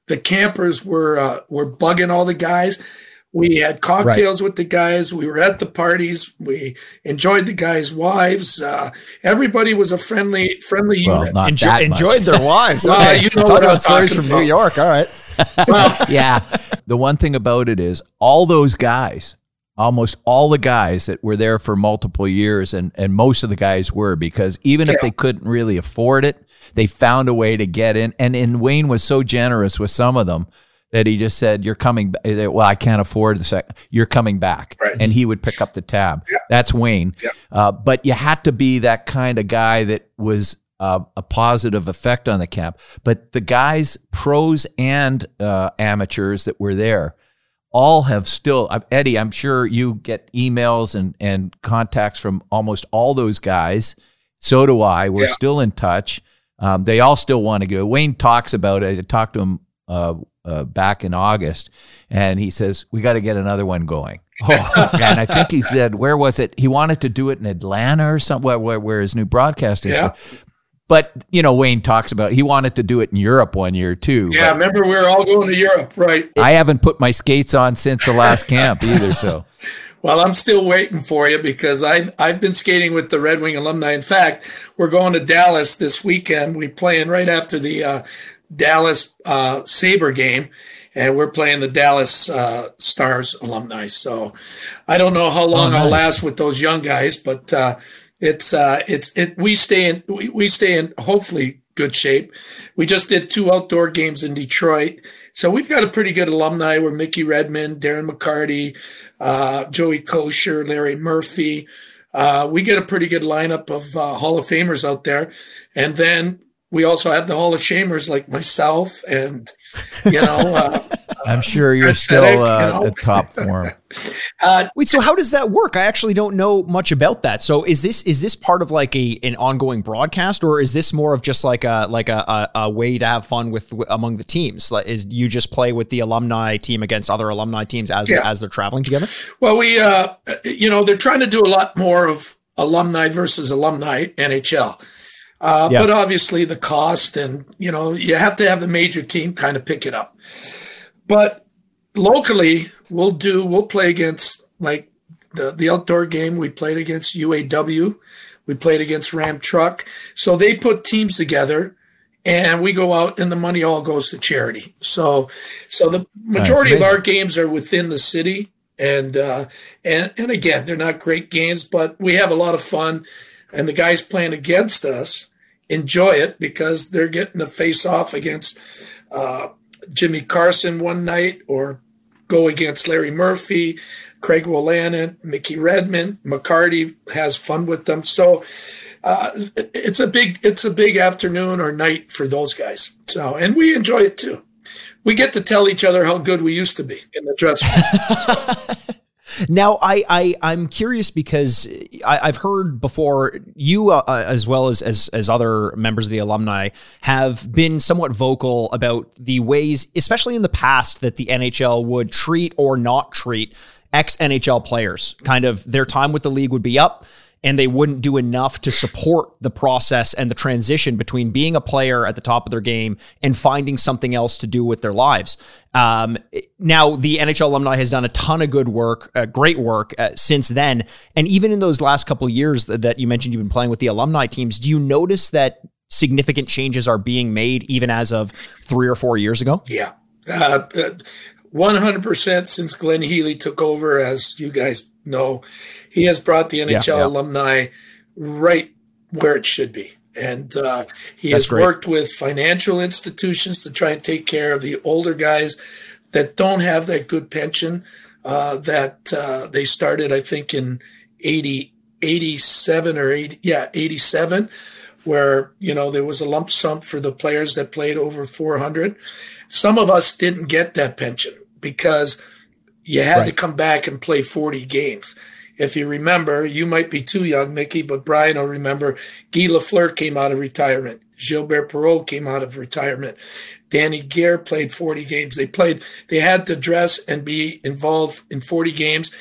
the campers were uh, were bugging all the guys. We had cocktails with the guys. We were at the parties. We enjoyed the guys' wives. Uh, everybody was a friendly, friendly Well, unit. not Enjo- that much. enjoyed their wives. Well, Okay. you know Talk what I'm about stories talking from New. York. All right. well, yeah. The one thing about it is all those guys, almost all the guys that were there for multiple years, and, and most of the guys were because even if they couldn't really afford it, they found a way to get in. And, and Wayne was so generous with some of them that he just said, You're coming back. Well, I can't afford the second. You're coming back. Right. And he would pick up the tab. Yeah. That's Wayne. Yeah. Uh, but you had to be that kind of guy that was uh, a positive effect on the camp. But the guys, pros and uh, amateurs that were there, all have still. uh, Eddie, I'm sure you get emails and and contacts from almost all those guys. So do I. We're Yeah. still in touch. Um, they all still want to go. Wayne talks about it. I talked to him uh, uh, back in August, and he says we got to get another one going. Oh, and I think he said, where was it? He wanted to do it in Atlanta or somewhere where, where his new broadcast is. Yeah. But you know, Wayne talks about he wanted to do it in Europe one year too. yeah, remember we were all going to Europe, right? I haven't put my skates on since the last camp either. So Well, I'm still waiting for you because I I've been skating with the Red Wing alumni. In fact, we're going to Dallas this weekend. We playing right after the uh, Dallas uh, Saber game, and we're playing the Dallas uh, Stars alumni. So I don't know how long I'll last with those young guys, but uh, it's uh, it's it. We stay in we, we stay in hopefully good shape. We just did two outdoor games in Detroit, so we've got a pretty good alumni. We're Mickey Redmond, Darren McCarty, uh, Joey Kocur, Larry Murphy. Uh, we get a pretty good lineup of uh, Hall of Famers out there, and then we also have the Hall of Shamers like myself, and you know, uh, I'm sure you're still uh, you know. at top form. uh, Wait, so how does that work? I actually don't know much about that. So is this is this part of like a an ongoing broadcast, or is this more of just like a like a, a, a way to have fun with among the teams? Like, is you just play with the alumni team against other alumni teams as Yeah. as they're traveling together? Well, we, uh, you know, they're trying to do a lot more of alumni versus alumni NHL. Uh, Yeah. But obviously, the cost and, you know, you have to have the major team kind of pick it up. But locally, we'll do, we'll play against like the, the outdoor game. We played against UAW, we played against Ram Truck. So they put teams together. And we go out, and the money all goes to charity. So, so the majority of our games are within the city, and uh, and and again, they're not great games, but we have a lot of fun. And the guys playing against us enjoy it because they're getting to face off against uh, Jimmy Carson one night, or go against Larry Murphy, Craig Wolanin, Mickey Redmond, McCarty has fun with them. So uh, it's a big it's a big afternoon or night for those guys. So and we enjoy it too. We get to tell each other how good we used to be in the dressing room. Now, I, I I'm curious because I, I've heard before you, uh, uh, as well as, as as other members of the alumni, have been somewhat vocal about the ways, especially in the past, that the NHL would treat or not treat ex NHL players. Kind of their time with the league would be up. And they wouldn't do enough to support the process and the transition between being a player at the top of their game and finding something else to do with their lives. Um, now, the NHL alumni has done a ton of good work, uh, great work uh, since then. And even in those last couple years that, that you mentioned you've been playing with the alumni teams, do you notice that significant changes are being made even as of three or four years ago? Yeah. Uh, uh, 100% since Glenn Healy took over, as you guys know, he has brought the NHL yeah. alumni right where it should be. And uh, he That's has great. worked with financial institutions to try and take care of the older guys that don't have that good pension uh, that uh, they started, I think, in 80, 87 or 80, yeah, 87, where, you know, there was a lump sum for the players that played over 400. Some of us didn't get that pension because you had to come back and play 40 games. If you remember, you might be too young, Mickey, but Brian will remember Guy Lafleur came out of retirement. Gilbert Perreault came out of retirement. Danny Gare played 40 games. They played, they had to dress and be involved in 40 games.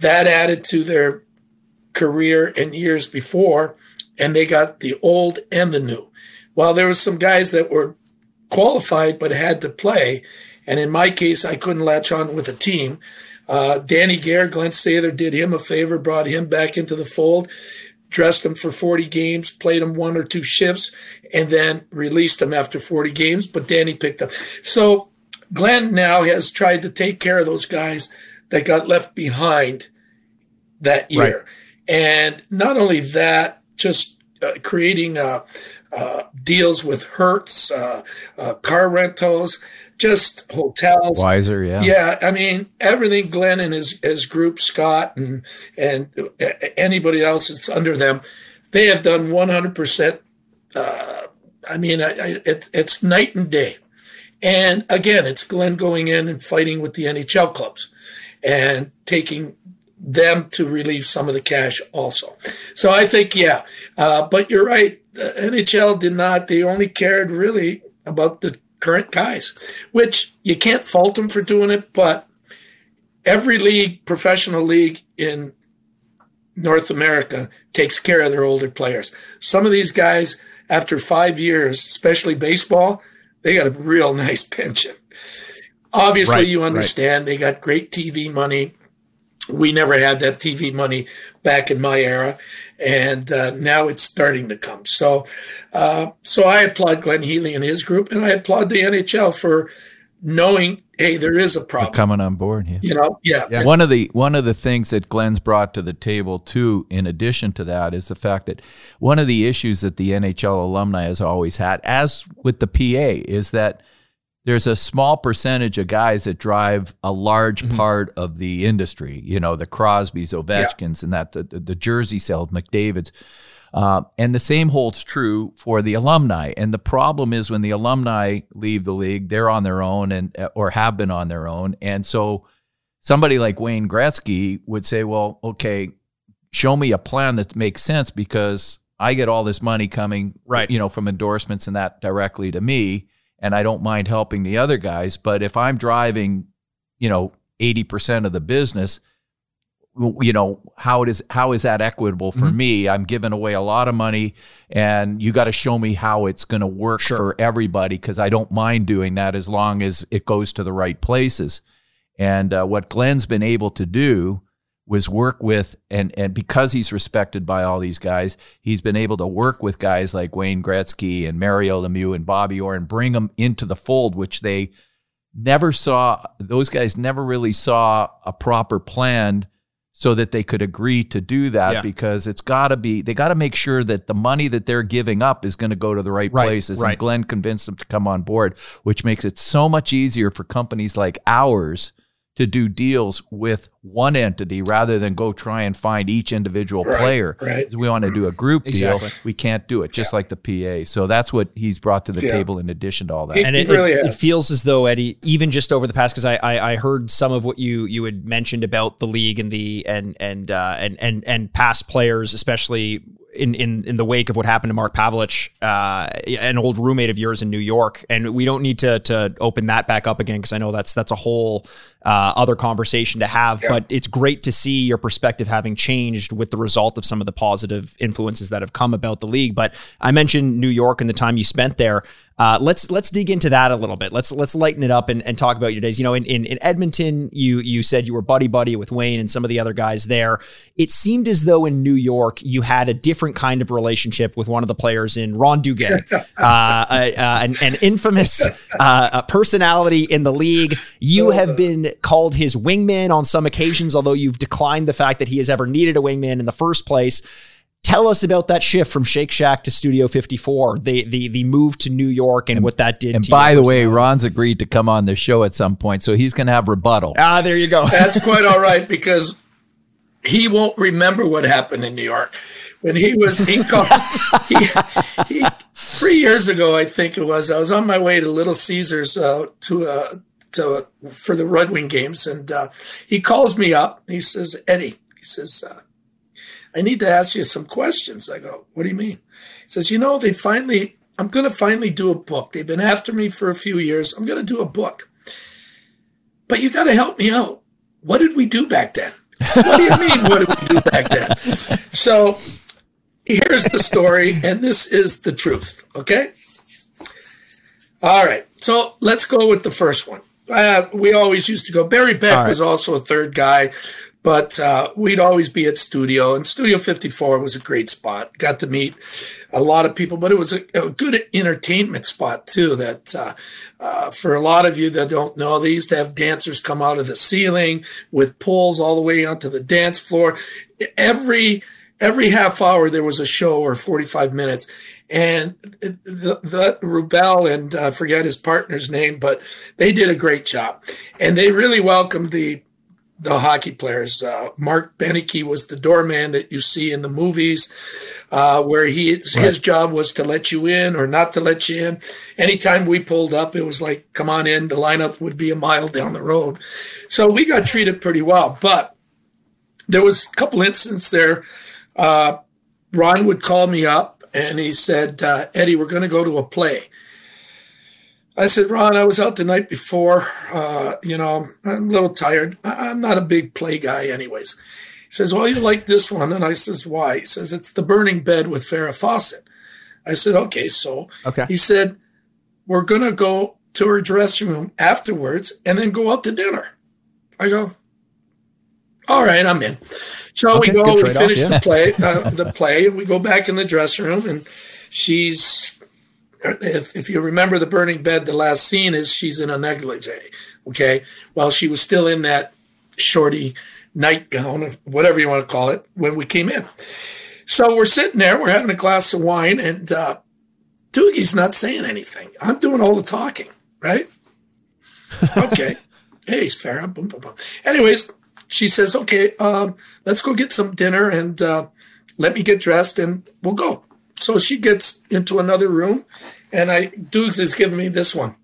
That added to their career and years before, and they got the old and the new. While there were some guys that were qualified but had to play, and in my case, I couldn't latch on with a team. Uh, Danny Gare, Glen Sather did him a favor, brought him back into the fold, dressed him for 40 games, played him one or two shifts, and then released him after 40 games. But Danny picked up. So Glenn now has tried to take care of those guys that got left behind that year. Right. And not only that, just uh, creating uh, uh, deals with Hertz, uh, uh, car rentals, just hotels. Wiser, yeah. Yeah, I mean everything. Glenn and his his group, Scott and and anybody else that's under them, they have done one hundred percent. Uh, I mean, I, I, it, it's night and day. And again, it's Glenn going in and fighting with the NHL clubs and taking them to relieve some of the cash also. So I think, yeah, uh, but you're right. The NHL did not, they only cared really about the current guys, which you can't fault them for doing it, but every league, professional league in North America takes care of their older players. Some of these guys, after five years, especially baseball, they got a real nice pension. Obviously, right, you understand right. they got great TV money. We never had that TV money back in my era and uh, now it's starting to come. So, uh, so I applaud Glenn Healy and his group, and I applaud the NHL for knowing, hey, there is a problem coming on board. Yeah. You know, yeah. yeah. One of the one of the things that Glenn's brought to the table too, in addition to that, is the fact that one of the issues that the NHL alumni has always had, as with the PA, is that there's a small percentage of guys that drive a large mm-hmm. part of the industry. You know, the Crosbys, Ovechkins, yeah. and that the, the, the Jersey sales, McDavid's. Uh, and the same holds true for the alumni. And the problem is when the alumni leave the league, they're on their own and or have been on their own. And so somebody like Wayne Gretzky would say, "Well, okay, show me a plan that makes sense because I get all this money coming, right? You know, from endorsements and that directly to me." And I don't mind helping the other guys. But if I'm driving, you know, 80% of the business, you know, how it is how is that equitable for mm-hmm. me? I'm giving away a lot of money and you got to show me how it's going to work sure. for everybody because I don't mind doing that as long as it goes to the right places. And uh, what Glenn's been able to do was work with and and because he's respected by all these guys, he's been able to work with guys like Wayne Gretzky and Mario Lemieux and Bobby Orr and bring them into the fold, which they never saw. Those guys never really saw a proper plan so that they could agree to do that yeah. because it's got to be they got to make sure that the money that they're giving up is going to go to the right, right places right. and Glenn convinced them to come on board which makes it so much easier for companies like ours to do deals with one entity rather than go try and find each individual right, player. Right. We want to do a group exactly. deal. We can't do it just yeah. like the PA. So that's what he's brought to the yeah. table in addition to all that. and it, it, really it, it, feels as though Eddie, even just over the past, because I, I, I heard some of what you you had mentioned about the league and the and and uh, and and and past players, especially in, in in the wake of what happened to Mark Pavelich, uh, an old roommate of yours in New York, and we don't need to to open that back up again because I know that's that's a whole uh, other conversation to have. Yeah. But it's great to see your perspective having changed with the result of some of the positive influences that have come about the league. But I mentioned New York and the time you spent there. Uh, let's let's dig into that a little bit. Let's let's lighten it up and, and talk about your days. You know, in, in, in Edmonton, you you said you were buddy buddy with Wayne and some of the other guys there. It seemed as though in New York you had a different kind of relationship with one of the players in Ron Duguay, uh, uh, an, an, infamous uh, personality in the league. You have been called his wingman on some occasions, although you've declined the fact that he has ever needed a wingman in the first place. Tell us about that shift from Shake Shack to Studio 54, the the the move to New York and, and what that did. And by the way, Ron's agreed to come on the show at some point, so he's going to have rebuttal. Ah, there you go. That's quite all right because he won't remember what happened in New York when he was he called he, he, three years ago, I think it was. I was on my way to Little Caesars uh, to uh, to for the Red Wing games, and uh, he calls me up. He says, "Eddie," he says uh, I need to ask you some questions. I go, What do you mean? He says, You know, they finally, I'm going to finally do a book. They've been after me for a few years. I'm going to do a book. But you got to help me out. What did we do back then? What do you mean, what did we do back then? So here's the story, and this is the truth. Okay. All right. So let's go with the first one. Uh, we always used to go. Barry Beck right. was also a third guy but uh, we'd always be at studio and studio 54 was a great spot got to meet a lot of people but it was a, a good entertainment spot too that uh, uh, for a lot of you that don't know they used to have dancers come out of the ceiling with poles all the way onto the dance floor every every half hour there was a show or 45 minutes and the, the Rubell and I uh, forget his partner's name, but they did a great job, and they really welcomed the the hockey players. Uh, Marc Benecke was the doorman that you see in the movies, uh, where he right. his job was to let you in or not to let you in. Anytime we pulled up, it was like, "Come on in." The lineup would be a mile down the road, so we got treated pretty well. But there was a couple incidents there. Uh, Ron would call me up and he said, uh, Eddie, we're going to go to a play. I said, Ron, I was out the night before. Uh, you know, I'm a little tired. I'm not a big play guy, anyways. He says, Well, you like this one? And I says, Why? He says, It's The Burning Bed with Farrah Fawcett. I said, Okay, so. Okay. He said, We're going to go to her dressing room afterwards and then go out to dinner. I go, All right, I'm in. So okay, we go, we finish yeah. the play, uh, the play, and we go back in the dressing room, and she's. If, if you remember the burning bed, the last scene is she's in a negligee. Okay, While she was still in that shorty nightgown, or whatever you want to call it, when we came in. So we're sitting there, we're having a glass of wine, and uh, Doogie's not saying anything. I'm doing all the talking, right? Okay. hey, he's fair. Boom, boom, boom. Anyways, she says, okay, um, let's go get some dinner and uh, let me get dressed and we'll go. So she gets into another room and I, Dukes is giving me this one,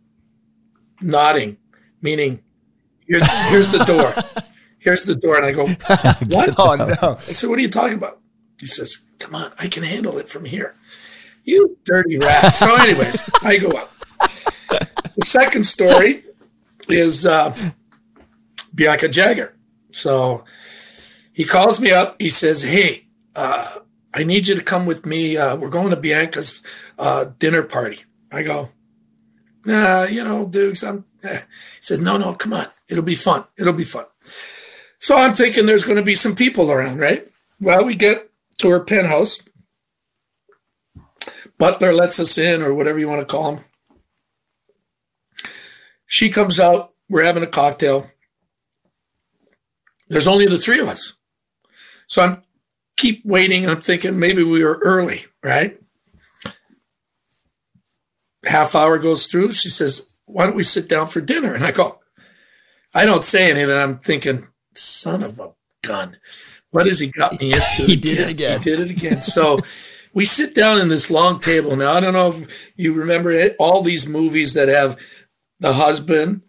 nodding, meaning here's, here's the door. Here's the door. And I go, what? oh, no. I said, what are you talking about? He says, come on, I can handle it from here. You dirty rat. So anyways, I go up. The second story is uh, Bianca Jagger. So he calls me up. He says, Hey, uh, I need you to come with me. Uh, we're going to Bianca's uh, dinner party. I go, Nah, you know, Dukes, I'm. Eh. He says, No, no, come on. It'll be fun. It'll be fun. So I'm thinking there's going to be some people around, right? Well, we get to her penthouse. Butler lets us in, or whatever you want to call him. She comes out. We're having a cocktail. There's only the three of us. So I'm keep waiting. I'm thinking maybe we were early, right? Half hour goes through. She says, Why don't we sit down for dinner? And I go, I don't say anything. I'm thinking, son of a gun. What has he got me into? he did it again. He did it again. So we sit down in this long table. Now, I don't know if you remember it, all these movies that have the husband,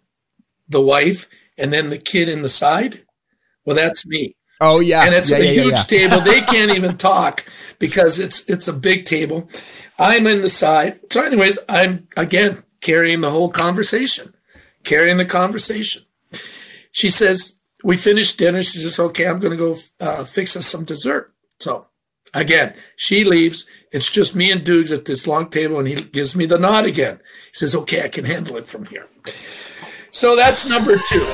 the wife, and then the kid in the side. Well, that's me. Oh yeah, and it's yeah, a yeah, huge yeah. table. They can't even talk because it's it's a big table. I'm in the side. So, anyways, I'm again carrying the whole conversation, carrying the conversation. She says we finished dinner. She says, "Okay, I'm going to go uh, fix us some dessert." So again, she leaves. It's just me and Dukes at this long table, and he gives me the nod again. He says, "Okay, I can handle it from here." So that's number two.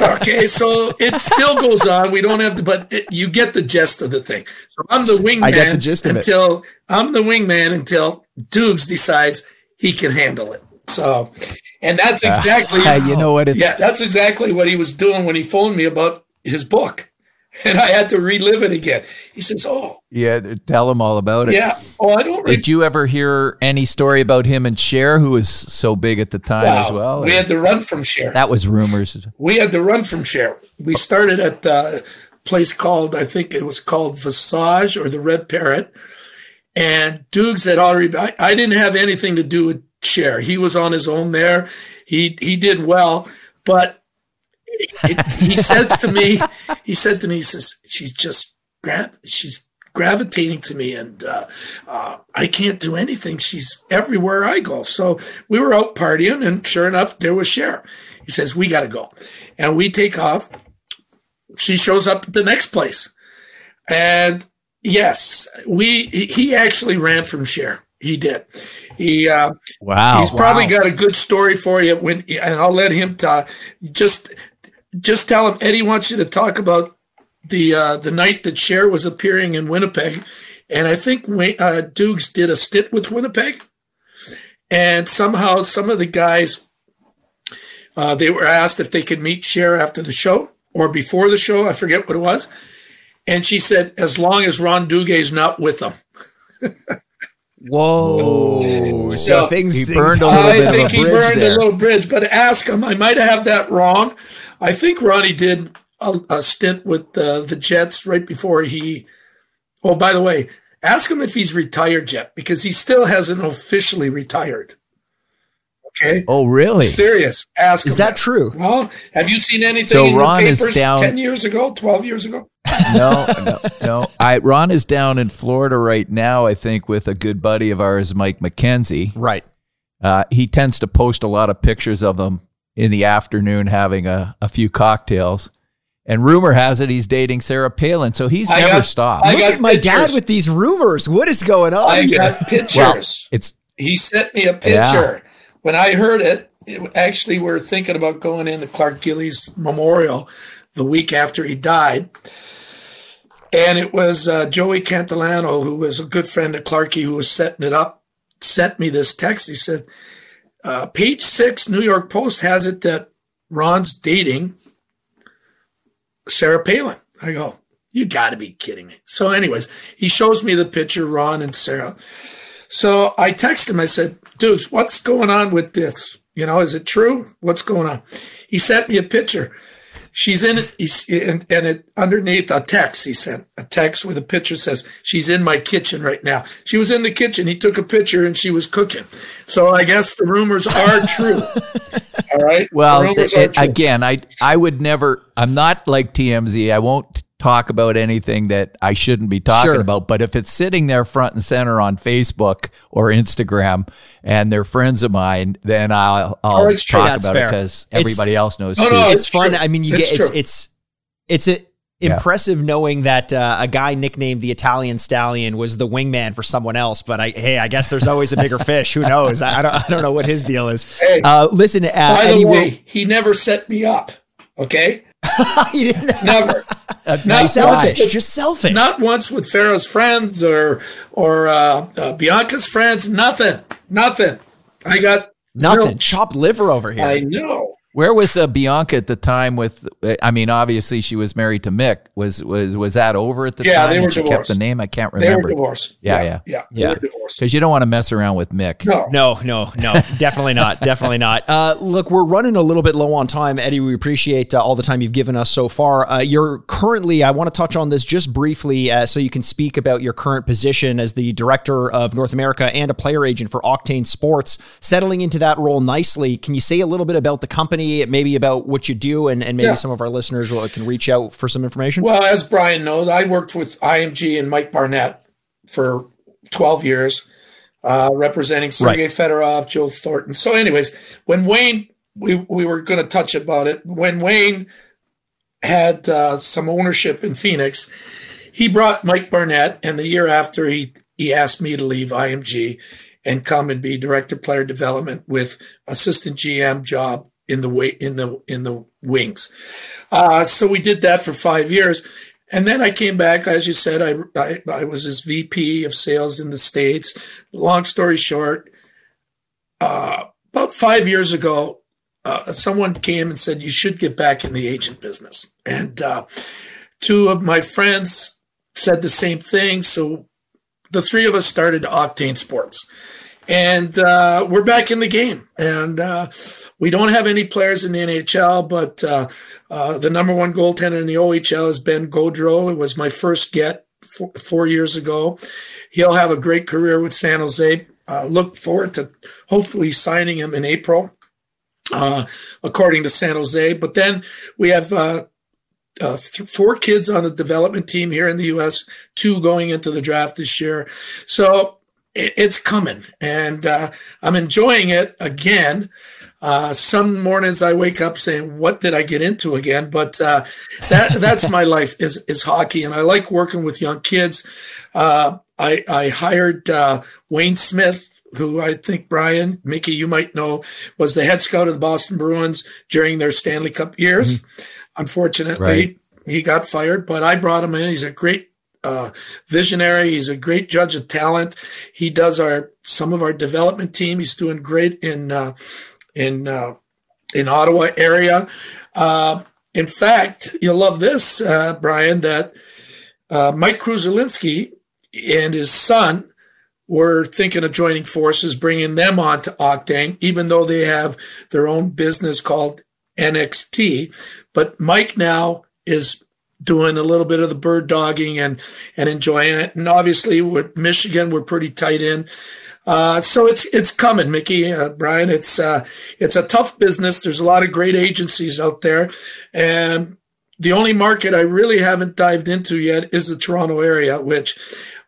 Okay, so it still goes on. We don't have to, but it, you get the gist of the thing. So I'm the wingman I get the gist of until it. I'm the wingman until Dukes decides he can handle it. So, and that's exactly uh, you know what? It, yeah, that's exactly what he was doing when he phoned me about his book and I had to relive it again. He says, "Oh, yeah, tell him all about it." Yeah. Oh, I don't. Re- Did you ever hear any story about him and Cher, who was so big at the time wow. as well? We had to run from Cher. That was rumors. We had to run from Cher. We started at uh, a place called, I think it was called Visage or the Red Parrot, and Dukes had already. I, I didn't have anything to do with Cher. He was on his own there. He he did well, but he says to me, he said to me, he says, she's just gra- she's gravitating to me and uh, uh, I can't do anything. She's everywhere I go. So we were out partying and sure enough, there was Cher. He says, we got to go. And we take off. She shows up at the next place. And yes, we, he actually ran from Cher. He did. He uh, wow. He's probably wow. got a good story for you when, and I'll let him talk. Just just tell him Eddie wants you to talk about the uh, the night that Cher was appearing in Winnipeg, and I think uh, Dukes did a stint with Winnipeg, and somehow some of the guys uh, they were asked if they could meet Cher after the show or before the show. I forget what it was, and she said, "As long as Ron Duguay's not with them." Whoa! So, So, things he things- burned a little I bit of think a he burned there. a little bridge, but ask him. I might have that wrong. I think Ronnie did a, a stint with uh, the Jets right before he. Oh, by the way, ask him if he's retired yet because he still hasn't officially retired. Okay, Oh, really? serious. Ask Is him that true? Well, have you seen anything So in Ron the is papers down- ten years ago, twelve years ago? no, no, no. I Ron is down in Florida right now. I think with a good buddy of ours, Mike McKenzie. Right. Uh, he tends to post a lot of pictures of them in the afternoon, having a, a few cocktails. And rumor has it he's dating Sarah Palin, so he's I never got- stopped. I Look got at my dad with these rumors. What is going on I here? got pictures. well, it's He sent me a picture. When I heard it, it, actually, we are thinking about going in the Clark Gillies Memorial the week after he died. And it was uh, Joey Cantilano, who was a good friend of Clarky, who was setting it up, sent me this text. He said, uh, page six, New York Post has it that Ron's dating Sarah Palin. I go, you got to be kidding me. So, anyways, he shows me the picture, Ron and Sarah. So I text him. I said, Dukes, what's going on with this? You know, is it true? What's going on? He sent me a picture. She's in it, and, and it underneath a text he sent a text with a picture says she's in my kitchen right now. She was in the kitchen. He took a picture and she was cooking. So I guess the rumors are true. All right. Well, rumors it- again, I I would never. I'm not like TMZ. I won't talk about anything that I shouldn't be talking Sure. about. But if it's sitting there front and center on Facebook or Instagram, and they're friends of mine, then I'll I'll Oh, it's true. talk That's about fair. it because It's- everybody else knows Oh, too. no, it's it's fun. true. I mean, you It's get it's true. it's it's a, Yeah. impressive knowing that uh, a guy nicknamed the Italian Stallion was the wingman for someone else. But I, hey, I guess there's always a bigger fish. Who knows? I, I don't I don't know what his deal is. Hey, Uh, listen, uh, by Eddie, the we're- way, he never set me up. Okay. he didn't. Never. A Not selfish, once. just selfish. Not once with Farrah's friends or or uh, uh, Bianca's friends. Nothing. Nothing. I got Nothing. zilch. Chopped liver over here. I know. Where was uh, Bianca at the time? With I mean, obviously she was married to Mick. Was was was that over at the Yeah, time? they and were she kept the name. I can't remember. They were divorced. Yeah, yeah, yeah. yeah. They Yeah. were divorced. because you don't want to mess around with Mick. No. No, no, no, definitely not. Definitely not. Uh, look, we're running a little bit low on time, Eddie. We appreciate uh, all the time you've given us so far. Uh, you're currently, I want to touch on this just briefly uh, so you can speak about your current position as the director of North America and a player agent for Octane Sports, settling into that role nicely. Can you say a little bit about the company, maybe about what you do, and, and maybe Yeah. some of our listeners will, can reach out for some information? Well, as Brian knows, I worked with IMG and Mike Barnett for 12 years, uh, representing Sergei Fedorov, Joe Thornton. So, anyways, when Wayne, we, we were going to touch about it. When Wayne had uh, some ownership in Phoenix, he brought Mike Barnett, and the year after, he, he asked me to leave IMG and come and be director player development with assistant GM job in the way in the in the wings. Uh, so we did that for five years. And then I came back, as you said, I, I, I was his VP of sales in the States. Long story short, uh, about five years ago, uh, someone came and said, You should get back in the agent business. And uh, two of my friends said the same thing. So the three of us started Octane Sports. And uh, we're back in the game. And uh, we don't have any players in the NHL, but uh, uh, the number one goaltender in the OHL is Ben Gaudreau. It was my first get four, four years ago. He'll have a great career with San Jose. Uh, look forward to hopefully signing him in April, uh, according to San Jose. But then we have uh, th- four kids on the development team here in the U.S., two going into the draft this year. So it's coming, and uh, I'm enjoying it again. Uh, some mornings I wake up saying, "What did I get into again?" But uh, that that's my life is is hockey, and I like working with young kids. Uh, I I hired uh, Wayne Smith, who I think Brian Mickey you might know was the head scout of the Boston Bruins during their Stanley Cup years. Unfortunately, Right. he got fired, but I brought him in. He's a great uh, visionary. He's a great judge of talent. He does our some of our development team. He's doing great in uh, in uh, in Ottawa area. Uh, in fact, you'll love this, uh, Brian. That uh, Mike Kruzelinski and his son were thinking of joining forces, bringing them on to Octane, even though they have their own business called NXT. But Mike now is doing a little bit of the bird dogging and and enjoying it. And obviously, with Michigan, we're pretty tight in. Uh, so it's it's coming, Mickey, uh, Brian. It's uh, it's a tough business. There's a lot of great agencies out there, and the only market I really haven't dived into yet is the Toronto area, which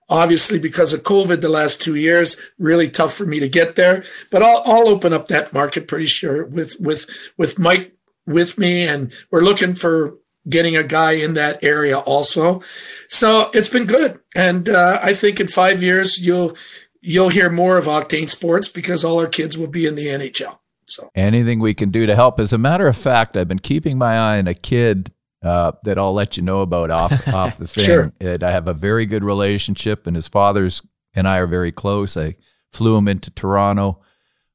obviously because of COVID the last two years, really tough for me to get there. But I'll I'll open up that market pretty sure with with with Mike with me, and we're looking for getting a guy in that area also. So it's been good, and uh, I think in five years you'll you'll hear more of Octane Sports because all our kids will be in the NHL. So anything we can do to help. As a matter of fact, I've been keeping my eye on a kid uh, that I'll let you know about off off the thing. Sure. And I have a very good relationship, and his father's and I are very close. I flew him into Toronto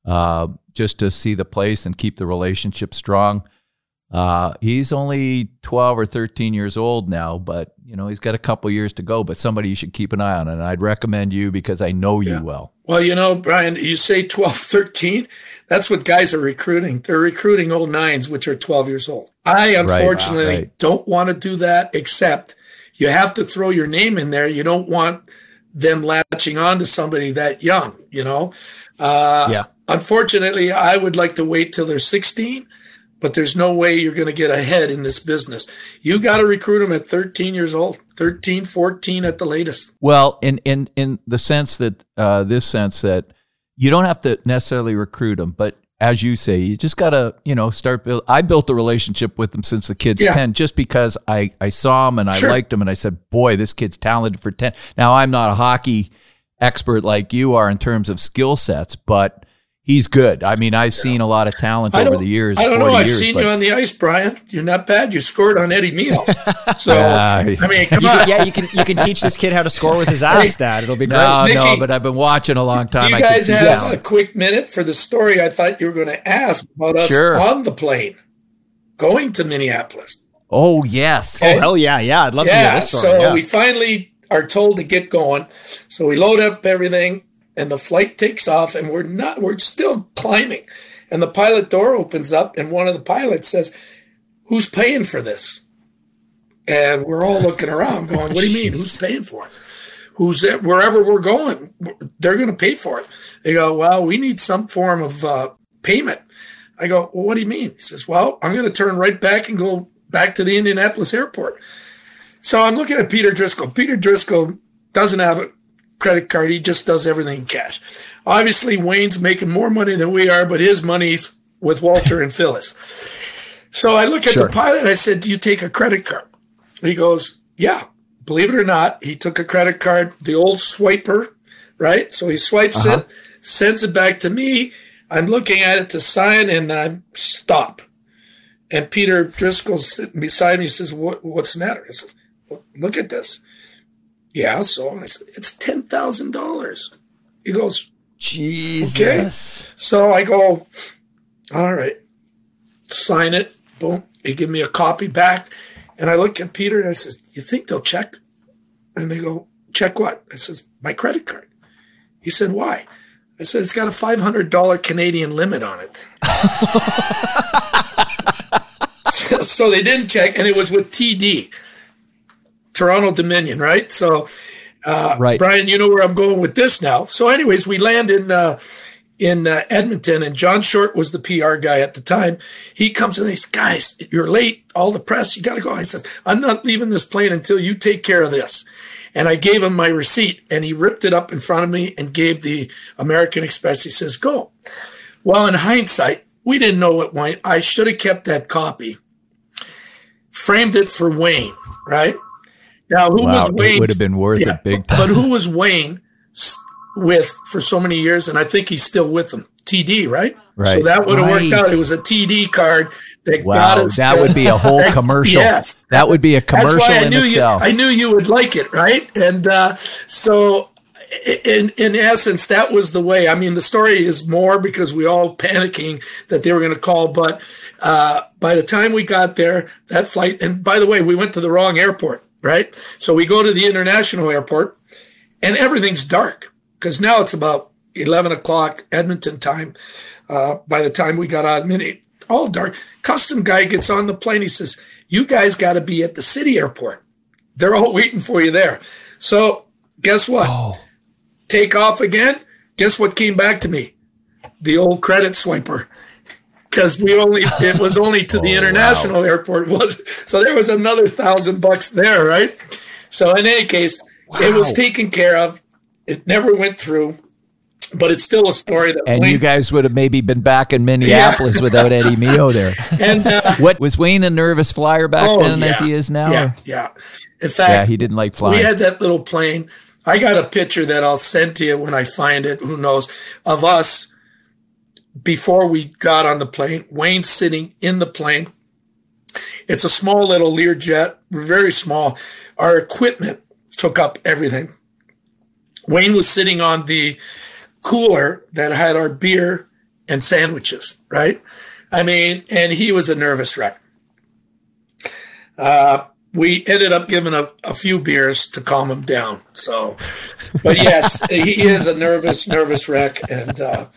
uh, just to see the place and keep the relationship strong. Uh, he's only 12 or 13 years old now, but you know, he's got a couple years to go, but somebody you should keep an eye on. And I'd recommend you because I know you Yeah. well. Well, you know, Brian, you say 12, 13. That's what guys are recruiting. They're recruiting old nines, which are 12 years old. I unfortunately right. don't want to do that, except you have to throw your name in there. You don't want them latching on to somebody that young, you know? Uh, Yeah. Unfortunately, I would like to wait till they're 16, but there's no way you're going to get ahead in this business. You got to recruit them at 13 years old, 13, 14 at the latest. Well, in in in the sense that uh, this sense that you don't have to necessarily recruit them, but as you say, you just gotta you know start build. I built a relationship with them since the kid's Yeah. ten, just because I I saw them and I Sure. liked them and I said, boy, this kid's talented for ten. Now I'm not a hockey expert like you are in terms of skill sets, but. He's good. I mean, I've seen a lot of talent I over the years. I don't know. I've years, seen but- you on the ice, Brian. You're not bad. You scored on Eddie Mio. So Ah, I mean, come You on. can, yeah, you can you can teach this kid how to score with his ass, Dad. It'll be great. No, no, Mickey, but I've been watching a long time. Do time. you I can guys have that. a quick minute for the story I thought you were going to ask about us Sure. on the plane going to Minneapolis? Oh yes. Oh hell yeah, yeah! I'd love to hear this story. So yeah. we finally are told to get going. So we load up everything, and the flight takes off, and we're not. We're still climbing, and the pilot door opens up, and one of the pilots says, "Who's paying for this?" And we're all looking around, going, "What do you mean? Who's paying for it? Who's it? Wherever we're going, they're going to pay for it." They go, "Well, we need some form of uh, payment." I go, "Well, what do you mean?" He says, "Well, I'm going to turn right back and go back to the Indianapolis airport." So I'm looking at Peter Driscoll. Peter Driscoll doesn't have a credit card. He just does everything in cash. Obviously, Wayne's making more money than we are, but his money's with Walter and Phyllis. So I look at Sure. the pilot. I said, "Do you take a credit card?" He goes, "Yeah." Believe it or not, he took a credit card, the old swiper, right? So he swipes uh-huh. it, sends it back to me. I'm looking at it to sign, and I stop. And Peter Driscoll's sitting beside me. Says, what, "What's the matter?" I said, "Look at this." Yeah, so and I said, "It's ten thousand dollars." He goes, Jesus. so I go, all right, sign it. Boom. They give me a copy back. And I look at Peter and I says, you think they'll check? And they go, check what? I says, my credit card. He said, why? I said, it's got a $500 Canadian limit on it. so they didn't check, and it was with TD, Toronto Dominion, right? So, Right. Brian, you know where I'm going with this now. So, anyways, we land in uh, in uh, Edmonton, and John Short was the PR guy at the time. He comes and he says, "Guys, you're late. All the press, you got to go." I said, "I'm not leaving this plane until you take care of this." And I gave him my receipt, and he ripped it up in front of me and gave the American Express. He says, "Go." Well, in hindsight, we didn't know what went. I should have kept that copy, framed it for Wayne, right? Now, who Wow, was Wayne? it would have been worth Yeah, it big time. But who was Wayne with for so many years? And I think he's still with them. TD, right? Right. So that would have worked out. It was a TD card that got Wow, us. that to- would be a whole commercial. Yes. That would be a commercial That's why I in knew itself. You, I knew you would like it, right? And uh, so, in in essence, that was the way. I mean, the story is more because we all panicking that they were going to call, but uh, by the time we got there, that flight. And by the way, we went to the wrong airport, right? So we go to the international airport, and everything's dark because now it's about eleven o'clock Edmonton time. Uh, by the time we got on, minute all dark. Custom guy gets on the plane. He says, "You guys got to be at the city airport. They're all waiting for you there." So guess what? Take off again. Guess what came back to me? The old credit swiper. Because we only it was only to the international airport was so there was another thousand bucks there, right? So in any case, it was taken care of. It never went through, but it's still a story that and Wayne- you guys would have maybe been back in Minneapolis without Eddie Mio there. and uh, What was Wayne a nervous flyer back Oh, then as he is now? Yeah, yeah. In fact, Yeah, he didn't like flying. we had that little plane. I got a picture that I'll send to you when I find it. Who knows of us before we got on the plane? Wayne sitting in the plane. It's a small little Learjet, very small. Our equipment took up everything. Wayne was sitting on the cooler that had our beer and sandwiches, right? I mean, and he was a nervous wreck. Uh, we ended up giving a, a few beers to calm him down. So, but yes, he is a nervous, nervous wreck. And, uh,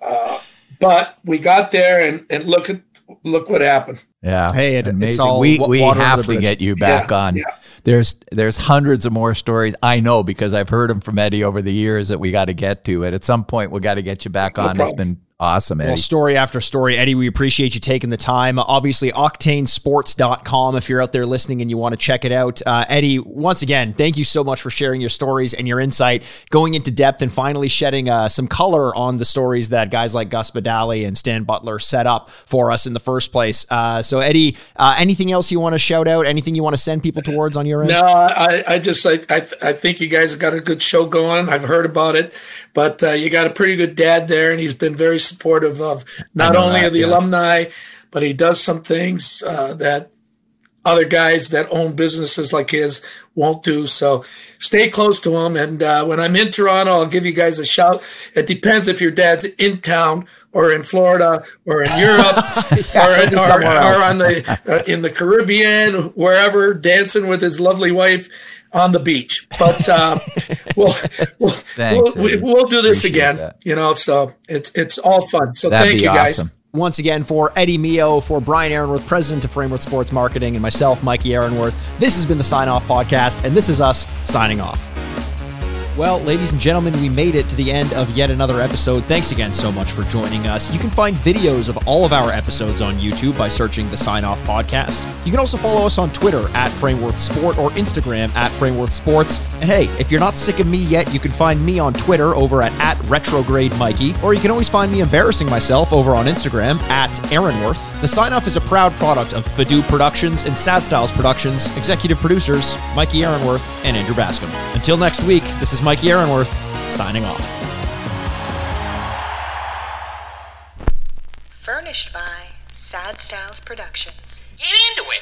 uh, but we got there and, and look at, look what happened. Yeah. Hey, it- it's Amazing. all we we have to get you back Yeah, on. yeah. There's there's hundreds of more stories. I know because I've heard them from Eddie over the years that we got to get to it. At some point, we got to get you back on. It's problem. been awesome, Eddie. Well, story after story. Eddie, we appreciate you taking the time. Obviously, octanesports.com if you're out there listening and you want to check it out. Uh, Eddie, once again, thank you so much for sharing your stories and your insight, going into depth and finally shedding uh, some color on the stories that guys like Gus Badali and Stan Butler set up for us in the first place. Uh, so, Eddie, uh, anything else you want to shout out? Anything you want to send people towards on your end? No, I, I just I, I I think you guys have got a good show going. I've heard about it, but uh, you got a pretty good dad there, and he's been very supportive of not only that, of the yeah. alumni, but he does some things uh, that other guys that own businesses like his won't do. So stay close to him. And uh, when I'm in Toronto, I'll give you guys a shout. It depends if your dad's in town or in Florida or in Europe or, maybe or, somewhere else. or on the uh, in the Caribbean, wherever, dancing with his lovely wife on the beach. But uh, we'll we'll, Thanks, we'll, Eddie. we'll do this Appreciate again. that. You know, so it's it's all fun. So That'd thank be you guys. awesome. Once again, for Eddie Mio, for Brian Ehrenworth, president of Frameworth Sports Marketing, and myself, Mikey Ehrenworth, this has been the Sign Off Podcast, and this is us signing off. Well, ladies and gentlemen, we made it to the end of yet another episode. Thanks again so much for joining us. You can find videos of all of our episodes on YouTube by searching the Sign Off Podcast. You can also follow us on Twitter at Frameworth Sport or Instagram at Frameworth Sports. And hey, if you're not sick of me yet, you can find me on Twitter over at, at Retrograde Mikey, or you can always find me embarrassing myself over on Instagram at Ehrenworth. The Sign Off is a proud product of Fadu Productions and Sad Styles Productions, executive producers Mikey Ehrenworth and Andrew Bascom. Until next week, this is Mikey Ehrenworth signing off. Furnished by Sad Styles Productions. Get into it.